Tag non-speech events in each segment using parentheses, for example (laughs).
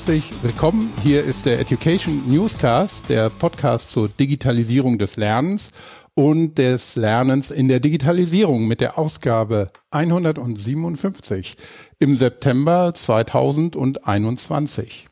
Herzlich willkommen. Hier ist der Education Newscast, der Podcast zur Digitalisierung des Lernens und des Lernens in der Digitalisierung mit der Ausgabe 157 im September 2021.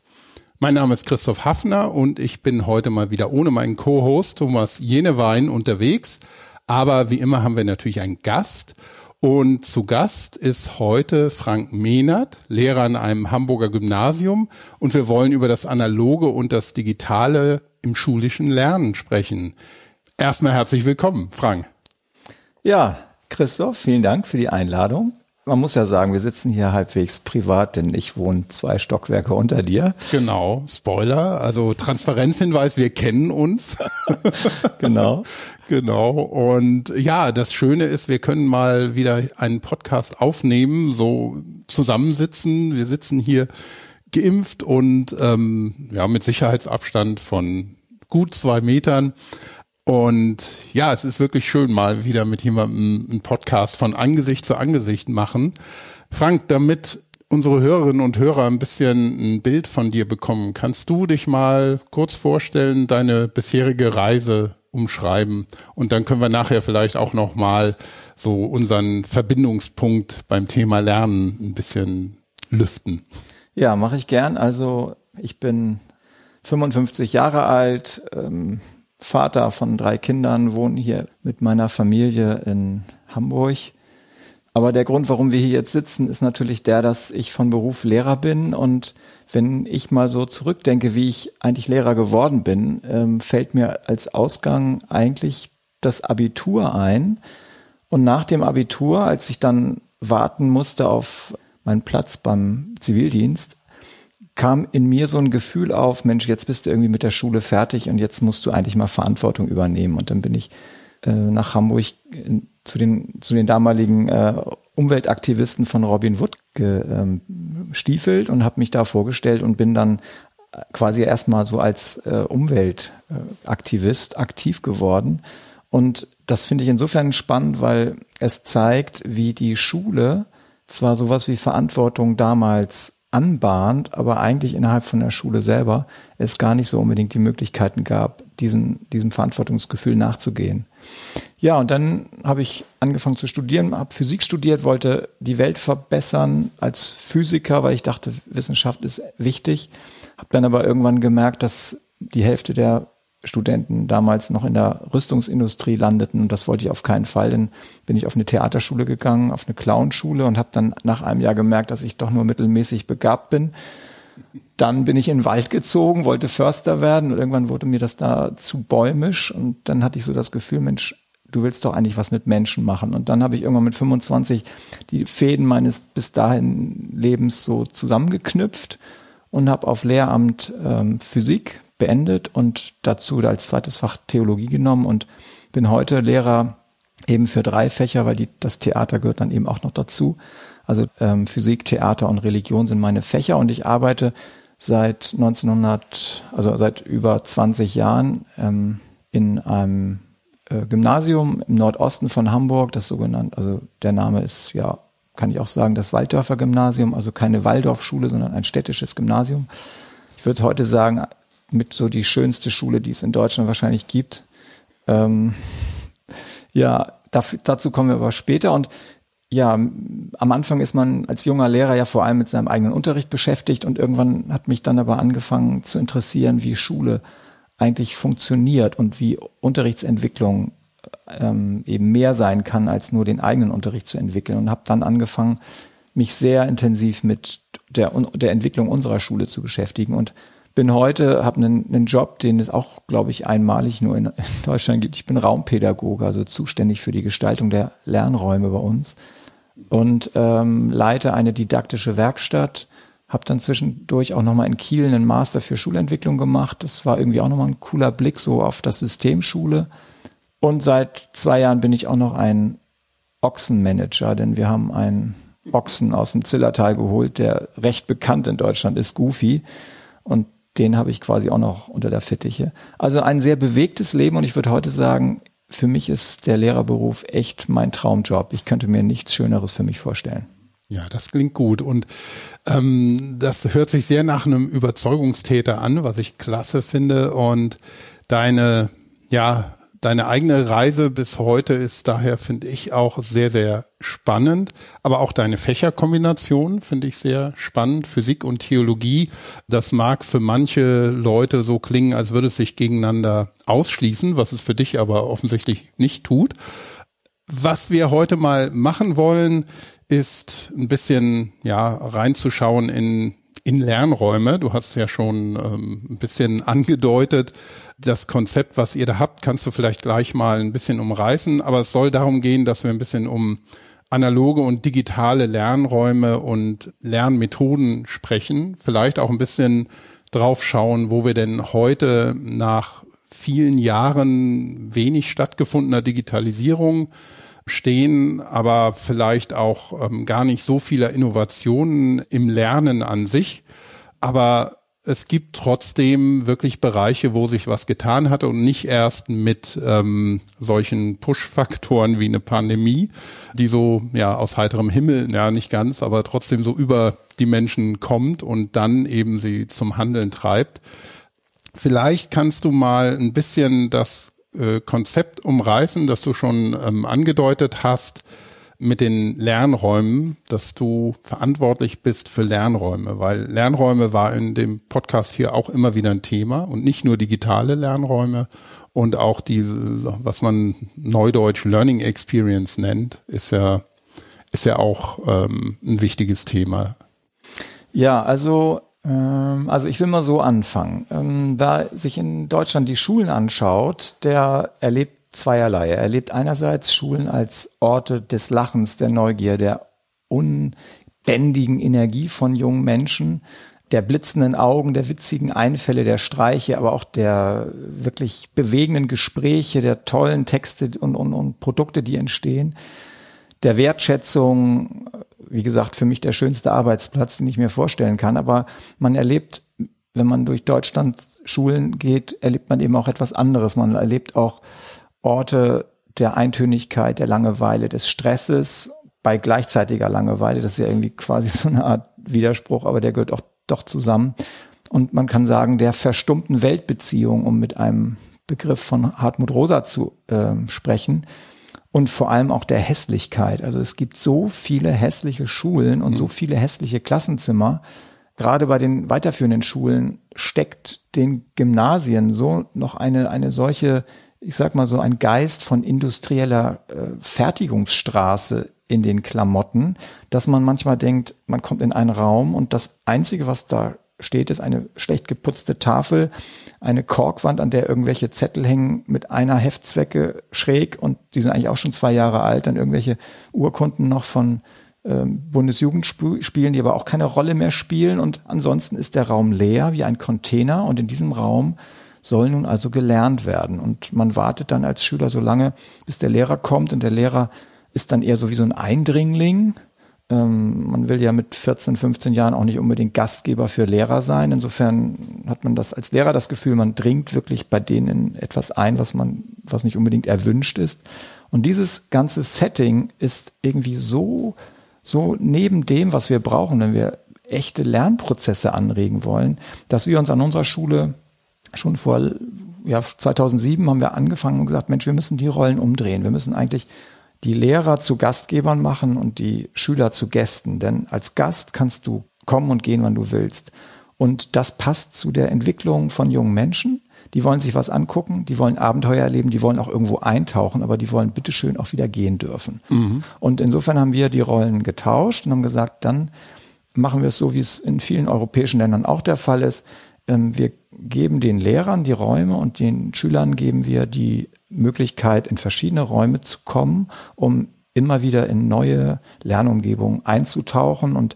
Mein Name ist Christoph Hafner und ich bin heute mal wieder ohne meinen Co-Host Thomas Jenewein unterwegs. Aber wie immer haben wir natürlich einen Gast und zu Gast ist heute Frank Mehnert, Lehrer an einem Hamburger Gymnasium. Und wir wollen über das Analoge und das Digitale im schulischen Lernen sprechen. Erstmal herzlich willkommen, Frank. Ja, Christoph, vielen Dank für die Einladung man muss ja sagen, wir sitzen hier halbwegs privat, denn ich wohne zwei Stockwerke unter dir. Genau, Spoiler, also Transparenzhinweis, wir kennen uns. (laughs) genau. Genau. Und ja, das Schöne ist, wir können mal wieder einen Podcast aufnehmen, so zusammensitzen. Wir sitzen hier geimpft und ähm, ja, mit Sicherheitsabstand von gut zwei Metern. Und ja, es ist wirklich schön, mal wieder mit jemandem einen Podcast von Angesicht zu Angesicht machen. Frank, damit unsere Hörerinnen und Hörer ein bisschen ein Bild von dir bekommen, kannst du dich mal kurz vorstellen, deine bisherige Reise umschreiben und dann können wir nachher vielleicht auch noch mal so unseren Verbindungspunkt beim Thema Lernen ein bisschen lüften. Ja, mache ich gern. Also ich bin 55 Jahre alt, ähm, Vater von drei Kindern, wohne hier mit meiner Familie in Hamburg. Aber der Grund, warum wir hier jetzt sitzen, ist natürlich der, dass ich von Beruf Lehrer bin. Und wenn ich mal so zurückdenke, wie ich eigentlich Lehrer geworden bin, ähm, fällt mir als Ausgang eigentlich das Abitur ein. Und nach dem Abitur, als ich dann warten musste auf meinen Platz beim Zivildienst, kam in mir so ein Gefühl auf, Mensch, jetzt bist du irgendwie mit der Schule fertig und jetzt musst du eigentlich mal Verantwortung übernehmen. Und dann bin ich äh, nach Hamburg zu den, zu den damaligen äh, Umweltaktivisten von Robin Wood gestiefelt ähm, und habe mich da vorgestellt und bin dann äh, quasi erstmal so als äh, Umweltaktivist aktiv geworden. Und das finde ich insofern spannend, weil es zeigt, wie die Schule zwar sowas wie Verantwortung damals anbahnt, aber eigentlich innerhalb von der Schule selber es gar nicht so unbedingt die Möglichkeiten gab, diesen, diesem Verantwortungsgefühl nachzugehen. Ja, und dann habe ich angefangen zu studieren, habe Physik studiert, wollte die Welt verbessern als Physiker, weil ich dachte, Wissenschaft ist wichtig, habe dann aber irgendwann gemerkt, dass die Hälfte der Studenten damals noch in der Rüstungsindustrie landeten und das wollte ich auf keinen Fall. Dann bin ich auf eine Theaterschule gegangen, auf eine Clownschule und habe dann nach einem Jahr gemerkt, dass ich doch nur mittelmäßig begabt bin. Dann bin ich in den Wald gezogen, wollte Förster werden und irgendwann wurde mir das da zu bäumisch und dann hatte ich so das Gefühl, Mensch, du willst doch eigentlich was mit Menschen machen. Und dann habe ich irgendwann mit 25 die Fäden meines bis dahin Lebens so zusammengeknüpft und habe auf Lehramt ähm, Physik beendet und dazu als zweites Fach Theologie genommen und bin heute Lehrer eben für drei Fächer, weil die, das Theater gehört dann eben auch noch dazu. Also ähm, Physik, Theater und Religion sind meine Fächer und ich arbeite seit 1900, also seit über 20 Jahren ähm, in einem äh, Gymnasium im Nordosten von Hamburg, das sogenannte, also der Name ist ja, kann ich auch sagen, das Walddörfer Gymnasium, also keine Waldorfschule, sondern ein städtisches Gymnasium. Ich würde heute sagen, mit so die schönste Schule, die es in Deutschland wahrscheinlich gibt. Ähm, ja, dafür, dazu kommen wir aber später. Und ja, am Anfang ist man als junger Lehrer ja vor allem mit seinem eigenen Unterricht beschäftigt und irgendwann hat mich dann aber angefangen zu interessieren, wie Schule eigentlich funktioniert und wie Unterrichtsentwicklung ähm, eben mehr sein kann, als nur den eigenen Unterricht zu entwickeln und habe dann angefangen, mich sehr intensiv mit der, der Entwicklung unserer Schule zu beschäftigen und bin heute, habe einen, einen Job, den es auch, glaube ich, einmalig nur in, in Deutschland gibt. Ich bin Raumpädagoge, also zuständig für die Gestaltung der Lernräume bei uns und ähm, leite eine didaktische Werkstatt. Habe dann zwischendurch auch nochmal in Kiel einen Master für Schulentwicklung gemacht. Das war irgendwie auch nochmal ein cooler Blick so auf das System Schule. Und seit zwei Jahren bin ich auch noch ein Ochsenmanager, denn wir haben einen Ochsen aus dem Zillertal geholt, der recht bekannt in Deutschland ist, Goofy. Und den habe ich quasi auch noch unter der Fittiche. Also ein sehr bewegtes Leben und ich würde heute sagen, für mich ist der Lehrerberuf echt mein Traumjob. Ich könnte mir nichts Schöneres für mich vorstellen. Ja, das klingt gut. Und ähm, das hört sich sehr nach einem Überzeugungstäter an, was ich klasse finde. Und deine, ja, deine eigene Reise bis heute ist daher, finde ich, auch sehr, sehr spannend. Aber auch deine Fächerkombination finde ich sehr spannend. Physik und Theologie, das mag für manche Leute so klingen, als würde es sich gegeneinander ausschließen, was es für dich aber offensichtlich nicht tut. Was wir heute mal machen wollen, ist ein bisschen ja reinzuschauen in in Lernräume. Du hast ja schon ähm, ein bisschen angedeutet. Das Konzept, was ihr da habt, kannst du vielleicht gleich mal ein bisschen umreißen. Aber es soll darum gehen, dass wir ein bisschen um analoge und digitale Lernräume und Lernmethoden sprechen. Vielleicht auch ein bisschen drauf schauen, wo wir denn heute nach vielen Jahren wenig stattgefundener Digitalisierung stehen, aber vielleicht auch ähm, gar nicht so viele Innovationen im Lernen an sich. Aber es gibt trotzdem wirklich Bereiche, wo sich was getan hat und nicht erst mit ähm, solchen Push-Faktoren wie eine Pandemie, die so ja aus heiterem Himmel, ja nicht ganz, aber trotzdem so über die Menschen kommt und dann eben sie zum Handeln treibt. Vielleicht kannst du mal ein bisschen das äh, Konzept umreißen, das du schon ähm, angedeutet hast mit den Lernräumen, dass du verantwortlich bist für Lernräume, weil Lernräume war in dem Podcast hier auch immer wieder ein Thema und nicht nur digitale Lernräume und auch diese, was man neudeutsch Learning Experience nennt, ist ja, ist ja auch ähm, ein wichtiges Thema. Ja, also also ich will mal so anfangen. Ähm, da sich in Deutschland die Schulen anschaut, der erlebt zweierlei. Er erlebt einerseits Schulen als Orte des Lachens, der Neugier, der unbändigen Energie von jungen Menschen, der blitzenden Augen, der witzigen Einfälle, der Streiche, aber auch der wirklich bewegenden Gespräche, der tollen Texte und, und, und Produkte, die entstehen, der Wertschätzung, wie gesagt, für mich der schönste Arbeitsplatz, den ich mir vorstellen kann. Aber man erlebt, wenn man durch Deutschland Schulen geht, erlebt man eben auch etwas anderes. Man erlebt auch Orte der Eintönigkeit, der Langeweile, des Stresses bei gleichzeitiger Langeweile. Das ist ja irgendwie quasi (laughs) so eine Art Widerspruch, aber der gehört auch doch zusammen. Und man kann sagen, der verstummten Weltbeziehung, um mit einem Begriff von Hartmut Rosa zu äh, sprechen, und vor allem auch der Hässlichkeit. Also es gibt so viele hässliche Schulen und mhm. so viele hässliche Klassenzimmer. Gerade bei den weiterführenden Schulen steckt den Gymnasien so noch eine, eine solche, ich sag mal so ein Geist von industrieller äh, Fertigungsstraße in den Klamotten, dass man manchmal denkt, man kommt in einen Raum und das einzige, was da steht, ist eine schlecht geputzte Tafel, eine Korkwand, an der irgendwelche Zettel hängen mit einer Heftzwecke schräg und die sind eigentlich auch schon zwei Jahre alt, dann irgendwelche Urkunden noch von ähm, Bundesjugendspielen, die aber auch keine Rolle mehr spielen. Und ansonsten ist der Raum leer wie ein Container und in diesem Raum soll nun also gelernt werden. Und man wartet dann als Schüler so lange, bis der Lehrer kommt und der Lehrer ist dann eher so wie so ein Eindringling, ähm, man will ja mit 14, 15 Jahren auch nicht unbedingt Gastgeber für Lehrer sein. Insofern hat man das als Lehrer das Gefühl, man dringt wirklich bei denen etwas ein, was man, was nicht unbedingt erwünscht ist. Und dieses ganze Setting ist irgendwie so, so neben dem, was wir brauchen, wenn wir echte Lernprozesse anregen wollen, dass wir uns an unserer Schule schon vor ja, 2007 haben wir angefangen und gesagt, Mensch, wir müssen die Rollen umdrehen. Wir müssen eigentlich die Lehrer zu Gastgebern machen und die Schüler zu Gästen. Denn als Gast kannst du kommen und gehen, wann du willst. Und das passt zu der Entwicklung von jungen Menschen. Die wollen sich was angucken, die wollen Abenteuer erleben, die wollen auch irgendwo eintauchen, aber die wollen bitteschön auch wieder gehen dürfen. Mhm. Und insofern haben wir die Rollen getauscht und haben gesagt, dann machen wir es so, wie es in vielen europäischen Ländern auch der Fall ist. Ähm, wir geben den Lehrern die Räume und den Schülern geben wir die Möglichkeit, in verschiedene Räume zu kommen, um immer wieder in neue Lernumgebungen einzutauchen und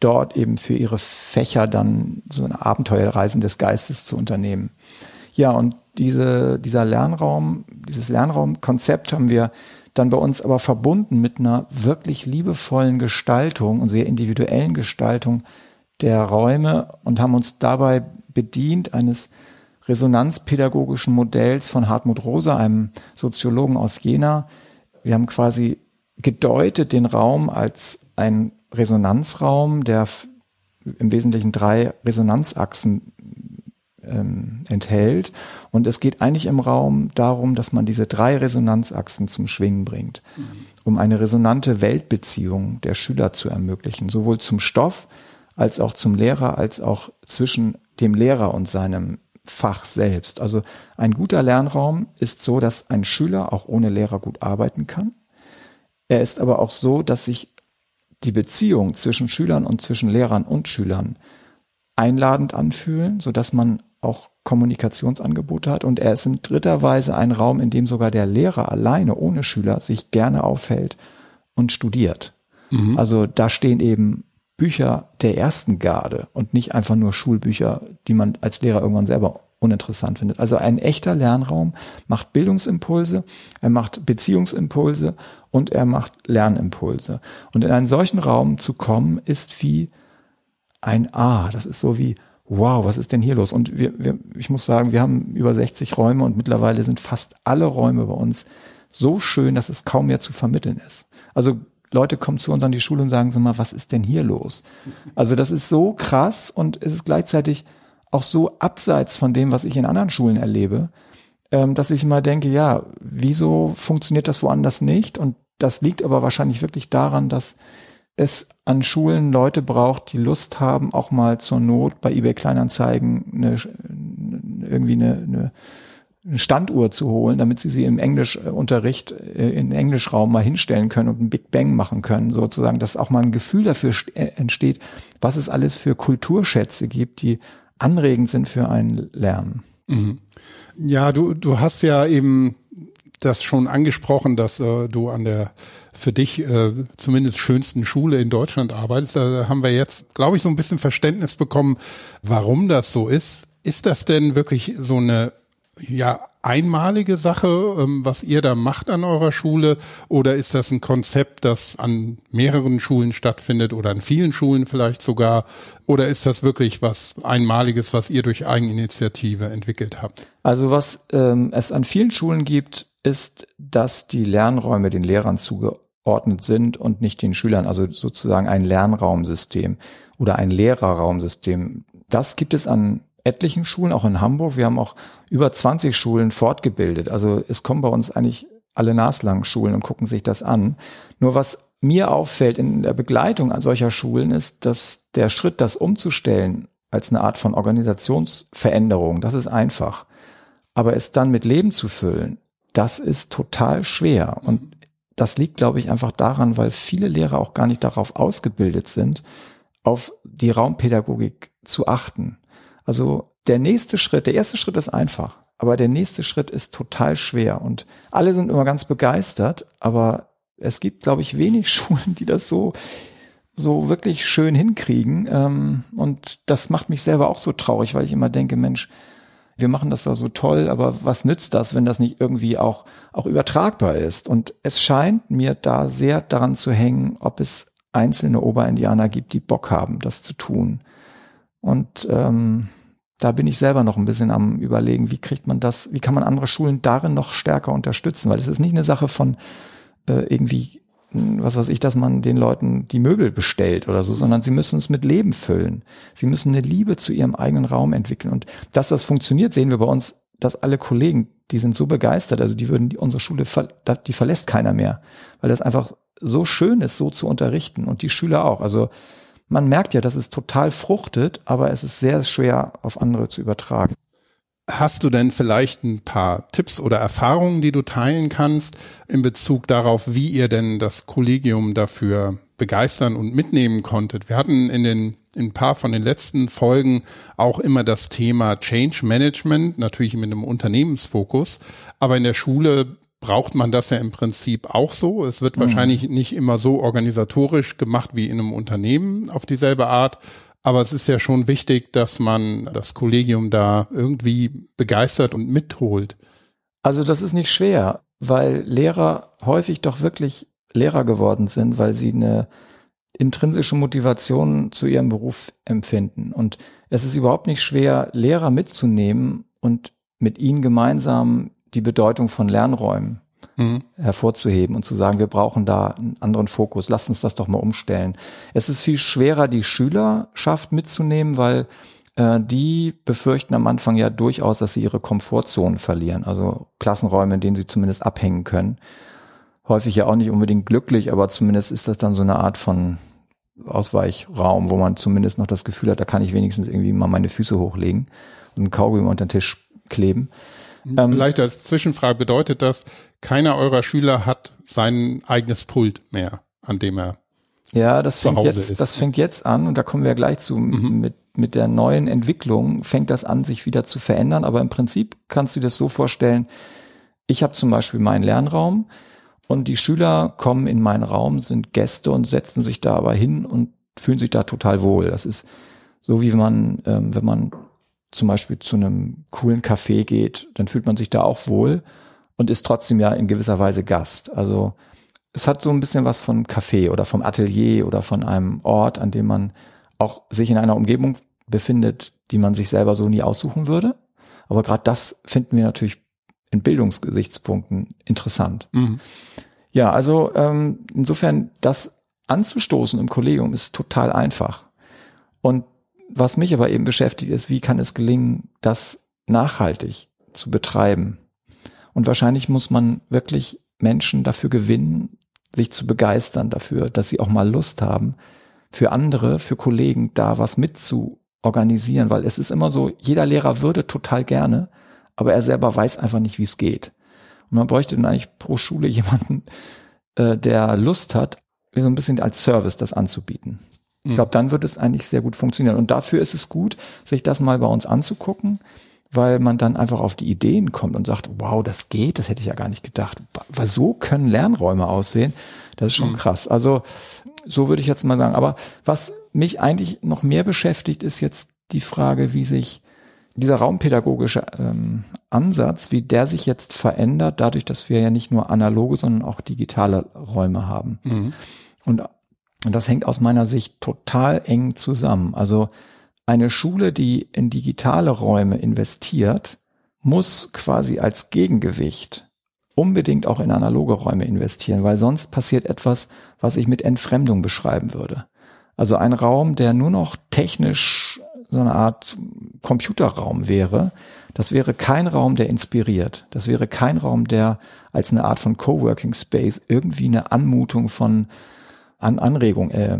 dort eben für ihre Fächer dann so eine Abenteuerreisen des Geistes zu unternehmen. Ja, und diese, dieser Lernraum, dieses Lernraumkonzept haben wir dann bei uns aber verbunden mit einer wirklich liebevollen Gestaltung und sehr individuellen Gestaltung der Räume und haben uns dabei bedient eines resonanzpädagogischen Modells von Hartmut Rosa, einem Soziologen aus Jena. Wir haben quasi gedeutet den Raum als ein Resonanzraum, der im Wesentlichen drei Resonanzachsen ähm, enthält. Und es geht eigentlich im Raum darum, dass man diese drei Resonanzachsen zum Schwingen bringt, mhm. um eine resonante Weltbeziehung der Schüler zu ermöglichen, sowohl zum Stoff als auch zum Lehrer, als auch zwischen dem Lehrer und seinem Fach selbst. Also ein guter Lernraum ist so, dass ein Schüler auch ohne Lehrer gut arbeiten kann. Er ist aber auch so, dass sich die Beziehung zwischen Schülern und zwischen Lehrern und Schülern einladend anfühlen, so dass man auch Kommunikationsangebote hat und er ist in dritter Weise ein Raum, in dem sogar der Lehrer alleine ohne Schüler sich gerne aufhält und studiert. Mhm. Also da stehen eben Bücher der ersten Garde und nicht einfach nur Schulbücher, die man als Lehrer irgendwann selber uninteressant findet. Also ein echter Lernraum macht Bildungsimpulse, er macht Beziehungsimpulse und er macht Lernimpulse. Und in einen solchen Raum zu kommen, ist wie ein A. Das ist so wie, wow, was ist denn hier los? Und wir, wir, ich muss sagen, wir haben über 60 Räume und mittlerweile sind fast alle Räume bei uns so schön, dass es kaum mehr zu vermitteln ist. Also Leute kommen zu uns an die Schule und sagen, sag mal, was ist denn hier los? Also das ist so krass und es ist gleichzeitig auch so abseits von dem, was ich in anderen Schulen erlebe, ähm, dass ich immer denke, ja, wieso funktioniert das woanders nicht? Und das liegt aber wahrscheinlich wirklich daran, dass es an Schulen Leute braucht, die Lust haben, auch mal zur Not bei eBay Kleinanzeigen eine, irgendwie eine, eine, eine Standuhr zu holen, damit sie sie im Englischunterricht äh, in Englischraum mal hinstellen können und einen Big Bang machen können, sozusagen, dass auch mal ein Gefühl dafür äh, entsteht, was es alles für Kulturschätze gibt, die anregend sind für ein Lernen. Mhm. Ja, du, du hast ja eben das schon angesprochen, dass äh, du an der für dich äh, zumindest schönsten Schule in Deutschland arbeitest. Da haben wir jetzt, glaube ich, so ein bisschen Verständnis bekommen, warum das so ist. Ist das denn wirklich so eine ja einmalige Sache, ähm, was ihr da macht an eurer Schule, oder ist das ein Konzept, das an mehreren Schulen stattfindet oder an vielen Schulen vielleicht sogar, oder ist das wirklich was Einmaliges, was ihr durch Eigeninitiative entwickelt habt? Also was ähm, es an vielen Schulen gibt, ist, dass die Lernräume den Lehrern zugeordnet sind und nicht den Schülern, also sozusagen ein Lernraumsystem oder ein Lehrerraumsystem. Das gibt es an etlichen Schulen, auch in Hamburg. Wir haben auch über 20 Schulen fortgebildet. Also es kommen bei uns eigentlich alle naslang Schulen und gucken sich das an. Nur was mir auffällt in der Begleitung an solcher Schulen ist, dass der Schritt, das umzustellen als eine Art von Organisationsveränderung, das ist einfach. Aber es dann mit Leben zu füllen, das ist total schwer. Und das liegt, glaube ich, einfach daran, weil viele Lehrer auch gar nicht darauf ausgebildet sind, auf die Raumpädagogik zu achten. Also der nächste Schritt, der erste Schritt ist einfach, aber der nächste Schritt ist total schwer und alle sind immer ganz begeistert, aber es gibt, glaube ich, wenig (laughs) Schulen, die das so so wirklich schön hinkriegen. Ähm, und das macht mich selber auch so traurig, weil ich immer denke, Mensch, wir machen das da so toll, aber was nützt das, wenn das nicht irgendwie auch, auch übertragbar ist? Und es scheint mir da sehr daran zu hängen, ob es einzelne Oberindianer gibt, die Bock haben, das zu tun. Und ähm, da bin ich selber noch ein bisschen am überlegen, wie kriegt man das, wie kann man andere Schulen darin noch stärker unterstützen? Weil es ist nicht eine Sache von äh, irgendwie, hm, was weiß ich, dass man den Leuten die Möbel bestellt oder so, sondern sie müssen es mit Leben füllen. Sie müssen eine Liebe zu ihrem eigenen Raum entwickeln. Und dass das funktioniert, sehen wir bei uns, dass alle Kollegen, die sind so begeistert, also die würden die, unsere Schule, die verlässt keiner mehr, weil das einfach so schön ist, so zu unterrichten und die Schüler auch. Also man merkt ja, dass es total fruchtet, aber es ist sehr schwer auf andere zu übertragen. Hast du denn vielleicht ein paar Tipps oder Erfahrungen, die du teilen kannst in Bezug darauf, wie ihr denn das Kollegium dafür begeistern und mitnehmen konntet? Wir hatten in den in ein paar von den letzten Folgen auch immer das Thema Change Management, natürlich mit einem Unternehmensfokus, aber in der Schule braucht man das ja im Prinzip auch so. Es wird mhm. wahrscheinlich nicht immer so organisatorisch gemacht wie in einem Unternehmen auf dieselbe Art. Aber es ist ja schon wichtig, dass man das Kollegium da irgendwie begeistert und mitholt. Also das ist nicht schwer, weil Lehrer häufig doch wirklich Lehrer geworden sind, weil sie eine intrinsische Motivation zu ihrem Beruf empfinden. Und es ist überhaupt nicht schwer, Lehrer mitzunehmen und mit ihnen gemeinsam die Bedeutung von Lernräumen mhm. hervorzuheben und zu sagen, wir brauchen da einen anderen Fokus, lasst uns das doch mal umstellen. Es ist viel schwerer, die Schülerschaft mitzunehmen, weil äh, die befürchten am Anfang ja durchaus, dass sie ihre Komfortzonen verlieren, also Klassenräume, in denen sie zumindest abhängen können. Häufig ja auch nicht unbedingt glücklich, aber zumindest ist das dann so eine Art von Ausweichraum, wo man zumindest noch das Gefühl hat, da kann ich wenigstens irgendwie mal meine Füße hochlegen und einen Kaugummi unter den Tisch kleben. Ähm, Vielleicht als Zwischenfrage bedeutet das, keiner eurer Schüler hat sein eigenes Pult mehr, an dem er ja, das fängt jetzt, ist. das fängt jetzt an und da kommen wir gleich zu mhm. mit mit der neuen Entwicklung fängt das an, sich wieder zu verändern. Aber im Prinzip kannst du dir das so vorstellen: Ich habe zum Beispiel meinen Lernraum und die Schüler kommen in meinen Raum, sind Gäste und setzen sich da aber hin und fühlen sich da total wohl. Das ist so wie man, ähm, wenn man zum Beispiel zu einem coolen Café geht, dann fühlt man sich da auch wohl und ist trotzdem ja in gewisser Weise Gast. Also es hat so ein bisschen was vom Café oder vom Atelier oder von einem Ort, an dem man auch sich in einer Umgebung befindet, die man sich selber so nie aussuchen würde. Aber gerade das finden wir natürlich in Bildungsgesichtspunkten interessant. Mhm. Ja, also ähm, insofern das anzustoßen im Kollegium ist total einfach. Und was mich aber eben beschäftigt ist, wie kann es gelingen, das nachhaltig zu betreiben? Und wahrscheinlich muss man wirklich Menschen dafür gewinnen, sich zu begeistern dafür, dass sie auch mal Lust haben, für andere, für Kollegen da was mit zu organisieren, weil es ist immer so, jeder Lehrer würde total gerne, aber er selber weiß einfach nicht, wie es geht. Und man bräuchte dann eigentlich pro Schule (laughs) jemanden, äh, der Lust hat, so ein bisschen als Service das anzubieten. Ich glaube, dann wird es eigentlich sehr gut funktionieren. Und dafür ist es gut, sich das mal bei uns anzugucken, weil man dann einfach auf die Ideen kommt und sagt, wow, das geht, das hätte ich ja gar nicht gedacht. Weil so können Lernräume aussehen. Das ist schon mhm. krass. Also so würde ich jetzt mal sagen. Aber was mich eigentlich noch mehr beschäftigt, ist jetzt die Frage, wie sich dieser raumpädagogische ähm, Ansatz, wie der sich jetzt verändert, dadurch, dass wir ja nicht nur analoge, sondern auch digitale Räume haben. Mhm. Und, und das hängt aus meiner Sicht total eng zusammen. Also eine Schule, die in digitale Räume investiert, muss quasi als Gegengewicht unbedingt auch in analoge Räume investieren, weil sonst passiert etwas, was ich mit Entfremdung beschreiben würde. Also ein Raum, der nur noch technisch so eine Art Computerraum wäre, das wäre kein Raum, der inspiriert. Das wäre kein Raum, der als eine Art von Coworking Space irgendwie eine Anmutung von An Anregung äh,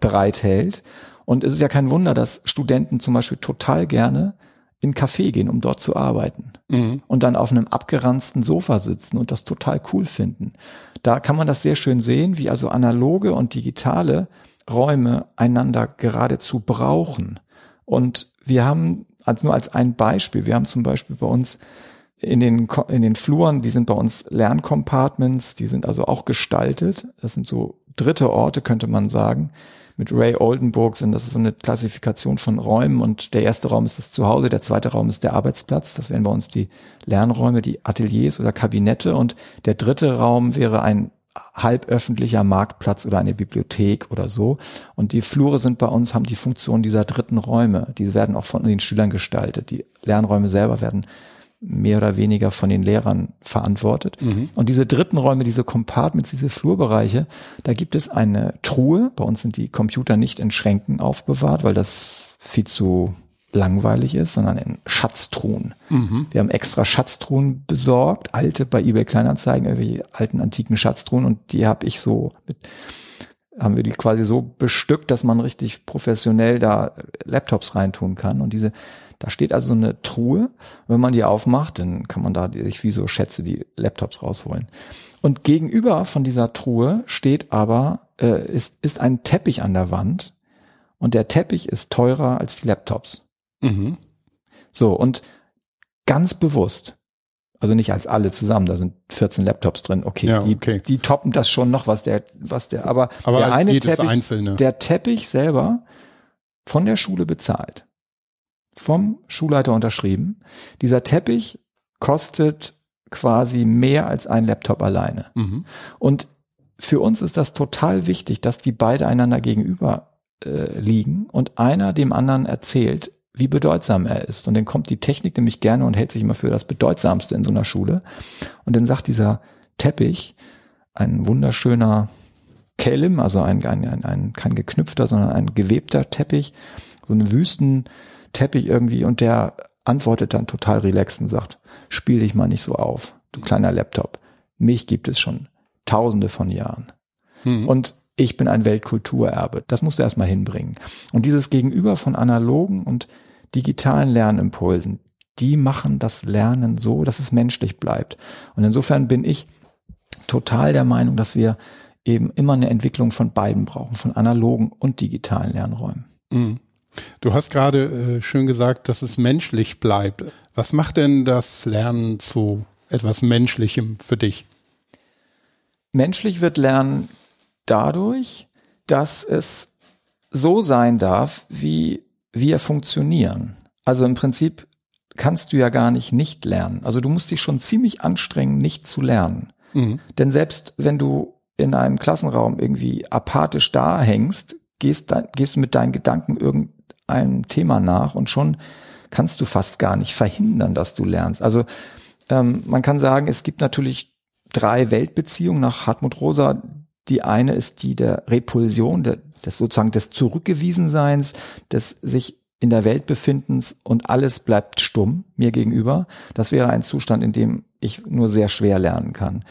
bereithält. Und es ist ja kein Wunder, dass Studenten zum Beispiel total gerne in Café gehen, um dort zu arbeiten. Mhm. Und dann auf einem abgeranzten Sofa sitzen und das total cool finden. Da kann man das sehr schön sehen, wie also analoge und digitale Räume einander geradezu brauchen. Und wir haben, also nur als ein Beispiel, wir haben zum Beispiel bei uns in den, in den Fluren, die sind bei uns Lerncompartments, die sind also auch gestaltet. Das sind so dritte Orte, könnte man sagen mit Ray Oldenburg sind. Das so eine Klassifikation von Räumen und der erste Raum ist das Zuhause, der zweite Raum ist der Arbeitsplatz. Das wären bei uns die Lernräume, die Ateliers oder Kabinette und der dritte Raum wäre ein halböffentlicher Marktplatz oder eine Bibliothek oder so. Und die Flure sind bei uns, haben die Funktion dieser dritten Räume. Die werden auch von den Schülern gestaltet. Die Lernräume selber werden mehr oder weniger von den Lehrern verantwortet. Mhm. Und diese dritten Räume, diese Compartments, diese Flurbereiche, da gibt es eine Truhe. Bei uns sind die Computer nicht in Schränken aufbewahrt, weil das viel zu langweilig ist, sondern in Schatztruhen. Mhm. Wir haben extra Schatztruhen besorgt, alte bei eBay Kleinanzeigen, irgendwie alten antiken Schatztruhen und die habe ich so mit haben wir die quasi so bestückt, dass man richtig professionell da Laptops reintun kann und diese da steht also eine Truhe. Wenn man die aufmacht, dann kann man da sich wie so Schätze die Laptops rausholen. Und gegenüber von dieser Truhe steht aber, äh, ist, ist ein Teppich an der Wand. Und der Teppich ist teurer als die Laptops. Mhm. So, und ganz bewusst, also nicht als alle zusammen, da sind 14 Laptops drin. Okay, ja, okay. Die, die toppen das schon noch, was der, was der, aber, aber der eine Teppich, Einzelne. der Teppich selber von der Schule bezahlt vom Schulleiter unterschrieben. Dieser Teppich kostet quasi mehr als ein Laptop alleine. Mhm. Und für uns ist das total wichtig, dass die beide einander gegenüber äh, liegen und einer dem anderen erzählt, wie bedeutsam er ist. Und dann kommt die Technik nämlich gerne und hält sich immer für das Bedeutsamste in so einer Schule. Und dann sagt dieser Teppich, ein wunderschöner Kelm, also ein, ein, ein, ein kein geknüpfter, sondern ein gewebter Teppich, so eine Wüstenteppich irgendwie und der antwortet dann total relaxed und sagt, spiel dich mal nicht so auf, du kleiner Laptop. Mich gibt es schon tausende von Jahren. Mhm. Und ich bin ein Weltkulturerbe. Das musst du erstmal hinbringen. Und dieses Gegenüber von analogen und digitalen Lernimpulsen, die machen das Lernen so, dass es menschlich bleibt. Und insofern bin ich total der Meinung, dass wir eben immer eine Entwicklung von beiden brauchen, von analogen und digitalen Lernräumen. Mhm. Du hast gerade äh, schön gesagt, dass es menschlich bleibt. Was macht denn das Lernen zu etwas Menschlichem für dich? Menschlich wird Lernen dadurch, dass es so sein darf, wie wir funktionieren. Also im Prinzip kannst du ja gar nicht nicht lernen. Also du musst dich schon ziemlich anstrengen, nicht zu lernen. Mhm. Denn selbst wenn du in einem Klassenraum irgendwie apathisch da hängst, gehst, gehst du mit deinen Gedanken irgendeinem Thema nach und schon kannst du fast gar nicht verhindern, dass du lernst. Also ähm, man kann sagen, es gibt natürlich drei Weltbeziehungen nach Hartmut Rosa. Die eine ist die der Repulsion, der, des sozusagen des Zurückgewiesenseins, des sich in der Welt befindens und alles bleibt stumm mir gegenüber. Das wäre ein Zustand, in dem ich nur sehr schwer lernen kann.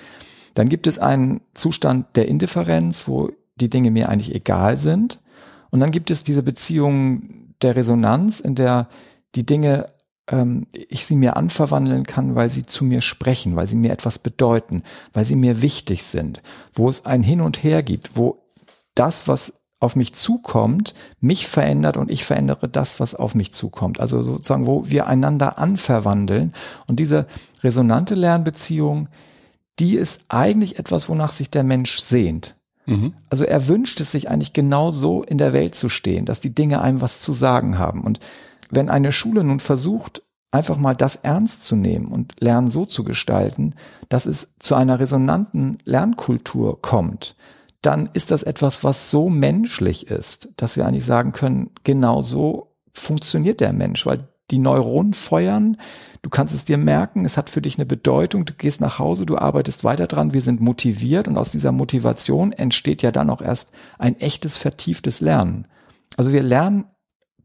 Dann gibt es einen Zustand der Indifferenz, wo die Dinge mir eigentlich egal sind. Und dann gibt es diese Beziehung der Resonanz, in der die Dinge ähm, ich sie mir anverwandeln kann, weil sie zu mir sprechen, weil sie mir etwas bedeuten, weil sie mir wichtig sind, wo es ein Hin und Her gibt, wo das, was auf mich zukommt, mich verändert und ich verändere das, was auf mich zukommt. Also sozusagen, wo wir einander anverwandeln. Und diese resonante Lernbeziehung, die ist eigentlich etwas, wonach sich der Mensch sehnt. Mhm. Also er wünscht es sich eigentlich genau so in der Welt zu stehen, dass die Dinge einem was zu sagen haben. Und wenn eine Schule nun versucht, einfach mal das ernst zu nehmen und Lernen so zu gestalten, dass es zu einer resonanten Lernkultur kommt, dann ist das etwas, was so menschlich ist, dass wir eigentlich sagen können, genau so funktioniert der Mensch, weil die Neuronen feuern, du kannst es dir merken, es hat für dich eine Bedeutung, du gehst nach Hause, du arbeitest weiter dran, wir sind motiviert und aus dieser Motivation entsteht ja dann auch erst ein echtes, vertieftes Lernen. Also wir lernen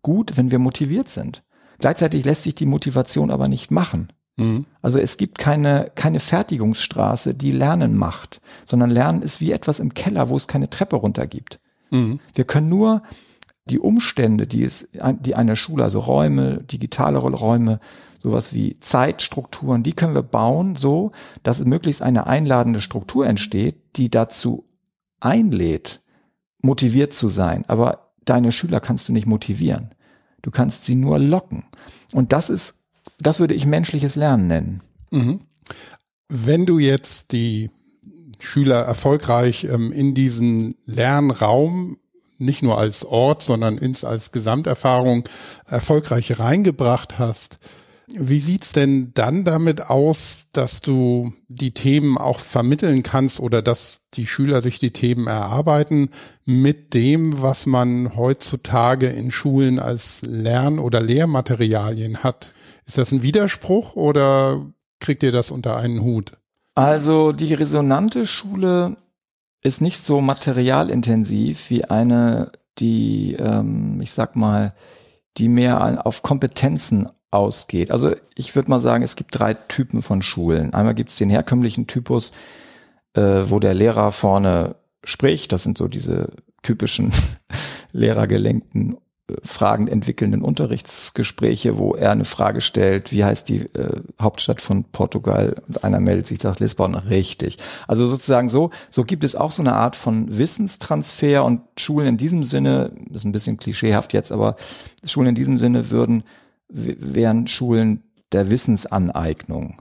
gut, wenn wir motiviert sind. Gleichzeitig lässt sich die Motivation aber nicht machen. Mhm. Also es gibt keine, keine Fertigungsstraße, die Lernen macht, sondern Lernen ist wie etwas im Keller, wo es keine Treppe runter gibt. Mhm. Wir können nur die Umstände, die es, die eine Schule, also Räume, digitale Räume, sowas wie Zeitstrukturen, die können wir bauen so, dass möglichst eine einladende Struktur entsteht, die dazu einlädt, motiviert zu sein. Aber deine Schüler kannst du nicht motivieren. Du kannst sie nur locken. Und das ist das würde ich menschliches Lernen nennen. Mhm. Wenn du jetzt die Schüler erfolgreich ähm, in diesen Lernraum nicht nur als Ort, sondern ins als Gesamterfahrung erfolgreich reingebracht hast, wie sieht's denn dann damit aus, dass du die Themen auch vermitteln kannst oder dass die Schüler sich die Themen erarbeiten mit dem, was man heutzutage in Schulen als Lern- oder Lehrmaterialien hat? Ist das ein Widerspruch oder kriegt ihr das unter einen Hut? Also die resonante Schule ist nicht so materialintensiv wie eine, die, ähm, ich sag mal, die mehr auf Kompetenzen ausgeht. Also ich würde mal sagen, es gibt drei Typen von Schulen. Einmal gibt es den herkömmlichen Typus, äh, wo der Lehrer vorne spricht. Das sind so diese typischen (laughs) lehrergelenkten Fragen entwickelnden Unterrichtsgespräche, wo er eine Frage stellt, wie heißt die äh, Hauptstadt von Portugal? Und einer meldet sich, sagt Lissabon, richtig. Also sozusagen so, so gibt es auch so eine Art von Wissenstransfer und Schulen in diesem Sinne, ist ein bisschen klischeehaft jetzt, aber Schulen in diesem Sinne würden, wären Schulen der Wissensaneignung.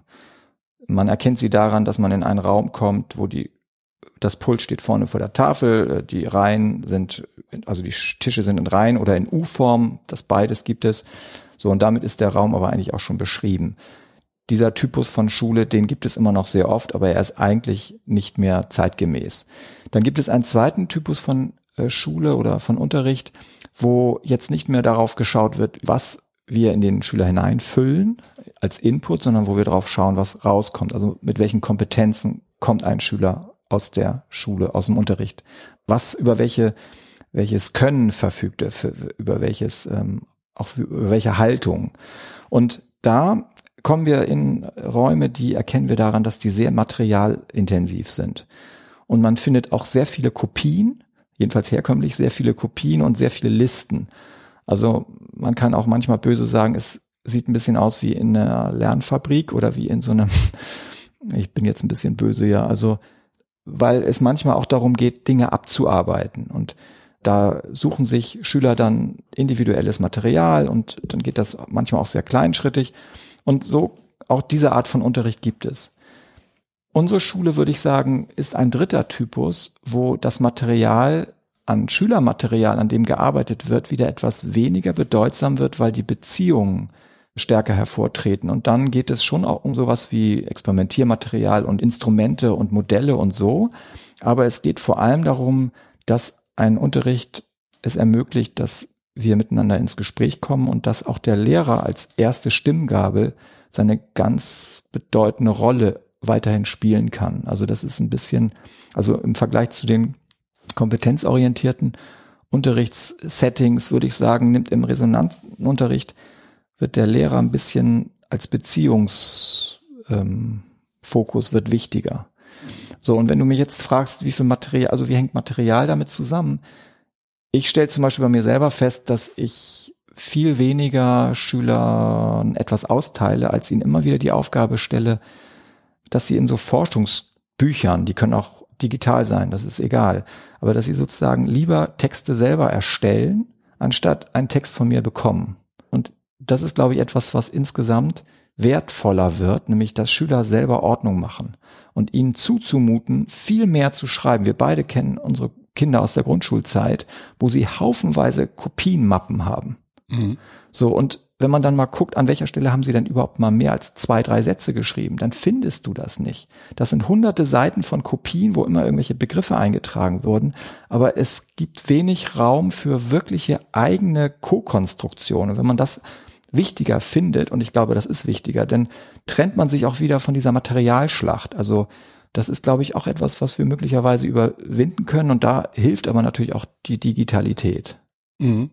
Man erkennt sie daran, dass man in einen Raum kommt, wo die das Pult steht vorne vor der Tafel, äh, die Reihen sind, also die Tische sind in Reihen oder in U-Form, das beides gibt es. So, und damit ist der Raum aber eigentlich auch schon beschrieben. Dieser Typus von Schule, den gibt es immer noch sehr oft, aber er ist eigentlich nicht mehr zeitgemäß. Dann gibt es einen zweiten Typus von äh, Schule oder von Unterricht, wo jetzt nicht mehr darauf geschaut wird, was wir in den Schüler hineinfüllen als Input, sondern wo wir darauf schauen, was rauskommt. Also mit welchen Kompetenzen kommt ein Schüler aus der Schule, aus dem Unterricht? Was über welche welches Können verfügt er, für, über welches ähm, auch für, über welche Haltung? Und da kommen wir in Räume, die erkennen wir daran, dass die sehr materialintensiv sind. Und man findet auch sehr viele Kopien, jedenfalls herkömmlich sehr viele Kopien und sehr viele Listen. Also man kann auch manchmal böse sagen, es sieht ein bisschen aus wie in einer Lernfabrik oder wie in so einem, (laughs) ich bin jetzt ein bisschen böse, ja, also weil es manchmal auch darum geht, Dinge abzuarbeiten und da suchen sich Schüler dann individuelles Material und dann geht das manchmal auch sehr kleinschrittig und so auch diese Art von Unterricht gibt es. Unsere Schule, würde ich sagen, ist ein dritter Typus, wo das Material an Schülermaterial, an dem gearbeitet wird, wieder etwas weniger bedeutsam wird, weil die Beziehungen stärker hervortreten. Und dann geht es schon auch um sowas wie Experimentiermaterial und Instrumente und Modelle und so. Aber es geht vor allem darum, dass ein Unterricht es ermöglicht, dass wir miteinander ins Gespräch kommen und dass auch der Lehrer als erste Stimmgabel seine ganz bedeutende Rolle weiterhin spielen kann. Also das ist ein bisschen, also im Vergleich zu den kompetenzorientierten Unterrichtssettings, würde ich sagen, nimmt im Resonanzunterricht wird der Lehrer ein bisschen als Beziehungsfokus ähm, wird wichtiger. So, und wenn du mich jetzt fragst, wie viel Material, also wie hängt Material damit zusammen? Ich stelle zum Beispiel bei mir selber fest, dass ich viel weniger Schülern etwas austeile, als ihnen immer wieder die Aufgabe stelle, dass sie in so Forschungsbüchern, die können auch digital sein, das ist egal, aber dass sie sozusagen lieber Texte selber erstellen, anstatt einen Text von mir bekommen. Und das ist, glaube ich, etwas, was insgesamt wertvoller wird, nämlich dass Schüler selber Ordnung machen und ihnen zuzumuten, viel mehr zu schreiben. Wir beide kennen unsere Kinder aus der Grundschulzeit, wo sie haufenweise Kopienmappen haben. Mhm. So, und wenn man dann mal guckt, an welcher Stelle haben sie denn überhaupt mal mehr als zwei, drei Sätze geschrieben, dann findest du das nicht. Das sind hunderte Seiten von Kopien, wo immer irgendwelche Begriffe eingetragen wurden, aber es gibt wenig Raum für wirkliche eigene Co-Konstruktion. Und wenn man das wichtiger findet, und ich glaube, das ist wichtiger, denn trennt man sich auch wieder von dieser Materialschlacht. Also das ist, glaube ich, auch etwas, was wir möglicherweise überwinden können. Und da hilft aber natürlich auch die Digitalität. Mhm.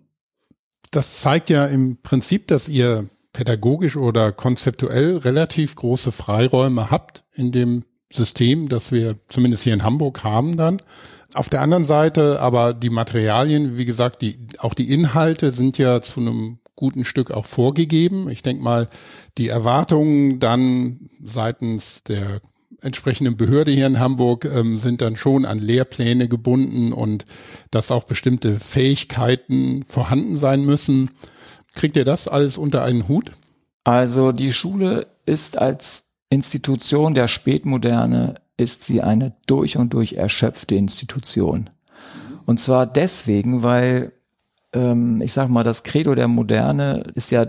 Das zeigt ja im Prinzip, dass ihr pädagogisch oder konzeptuell relativ große Freiräume habt in dem System, das wir zumindest hier in Hamburg haben dann. Auf der anderen Seite aber die Materialien, wie gesagt, die, auch die Inhalte sind ja zu einem guten Stück auch vorgegeben. Ich denke mal, die Erwartungen dann seitens der entsprechenden Behörde hier in Hamburg ähm, sind dann schon an Lehrpläne gebunden und dass auch bestimmte Fähigkeiten vorhanden sein müssen. Kriegt ihr das alles unter einen Hut? Also die Schule ist als Institution der Spätmoderne ist sie eine durch und durch erschöpfte Institution. Und zwar deswegen, weil ähm, ich sage mal, das Credo der Moderne ist ja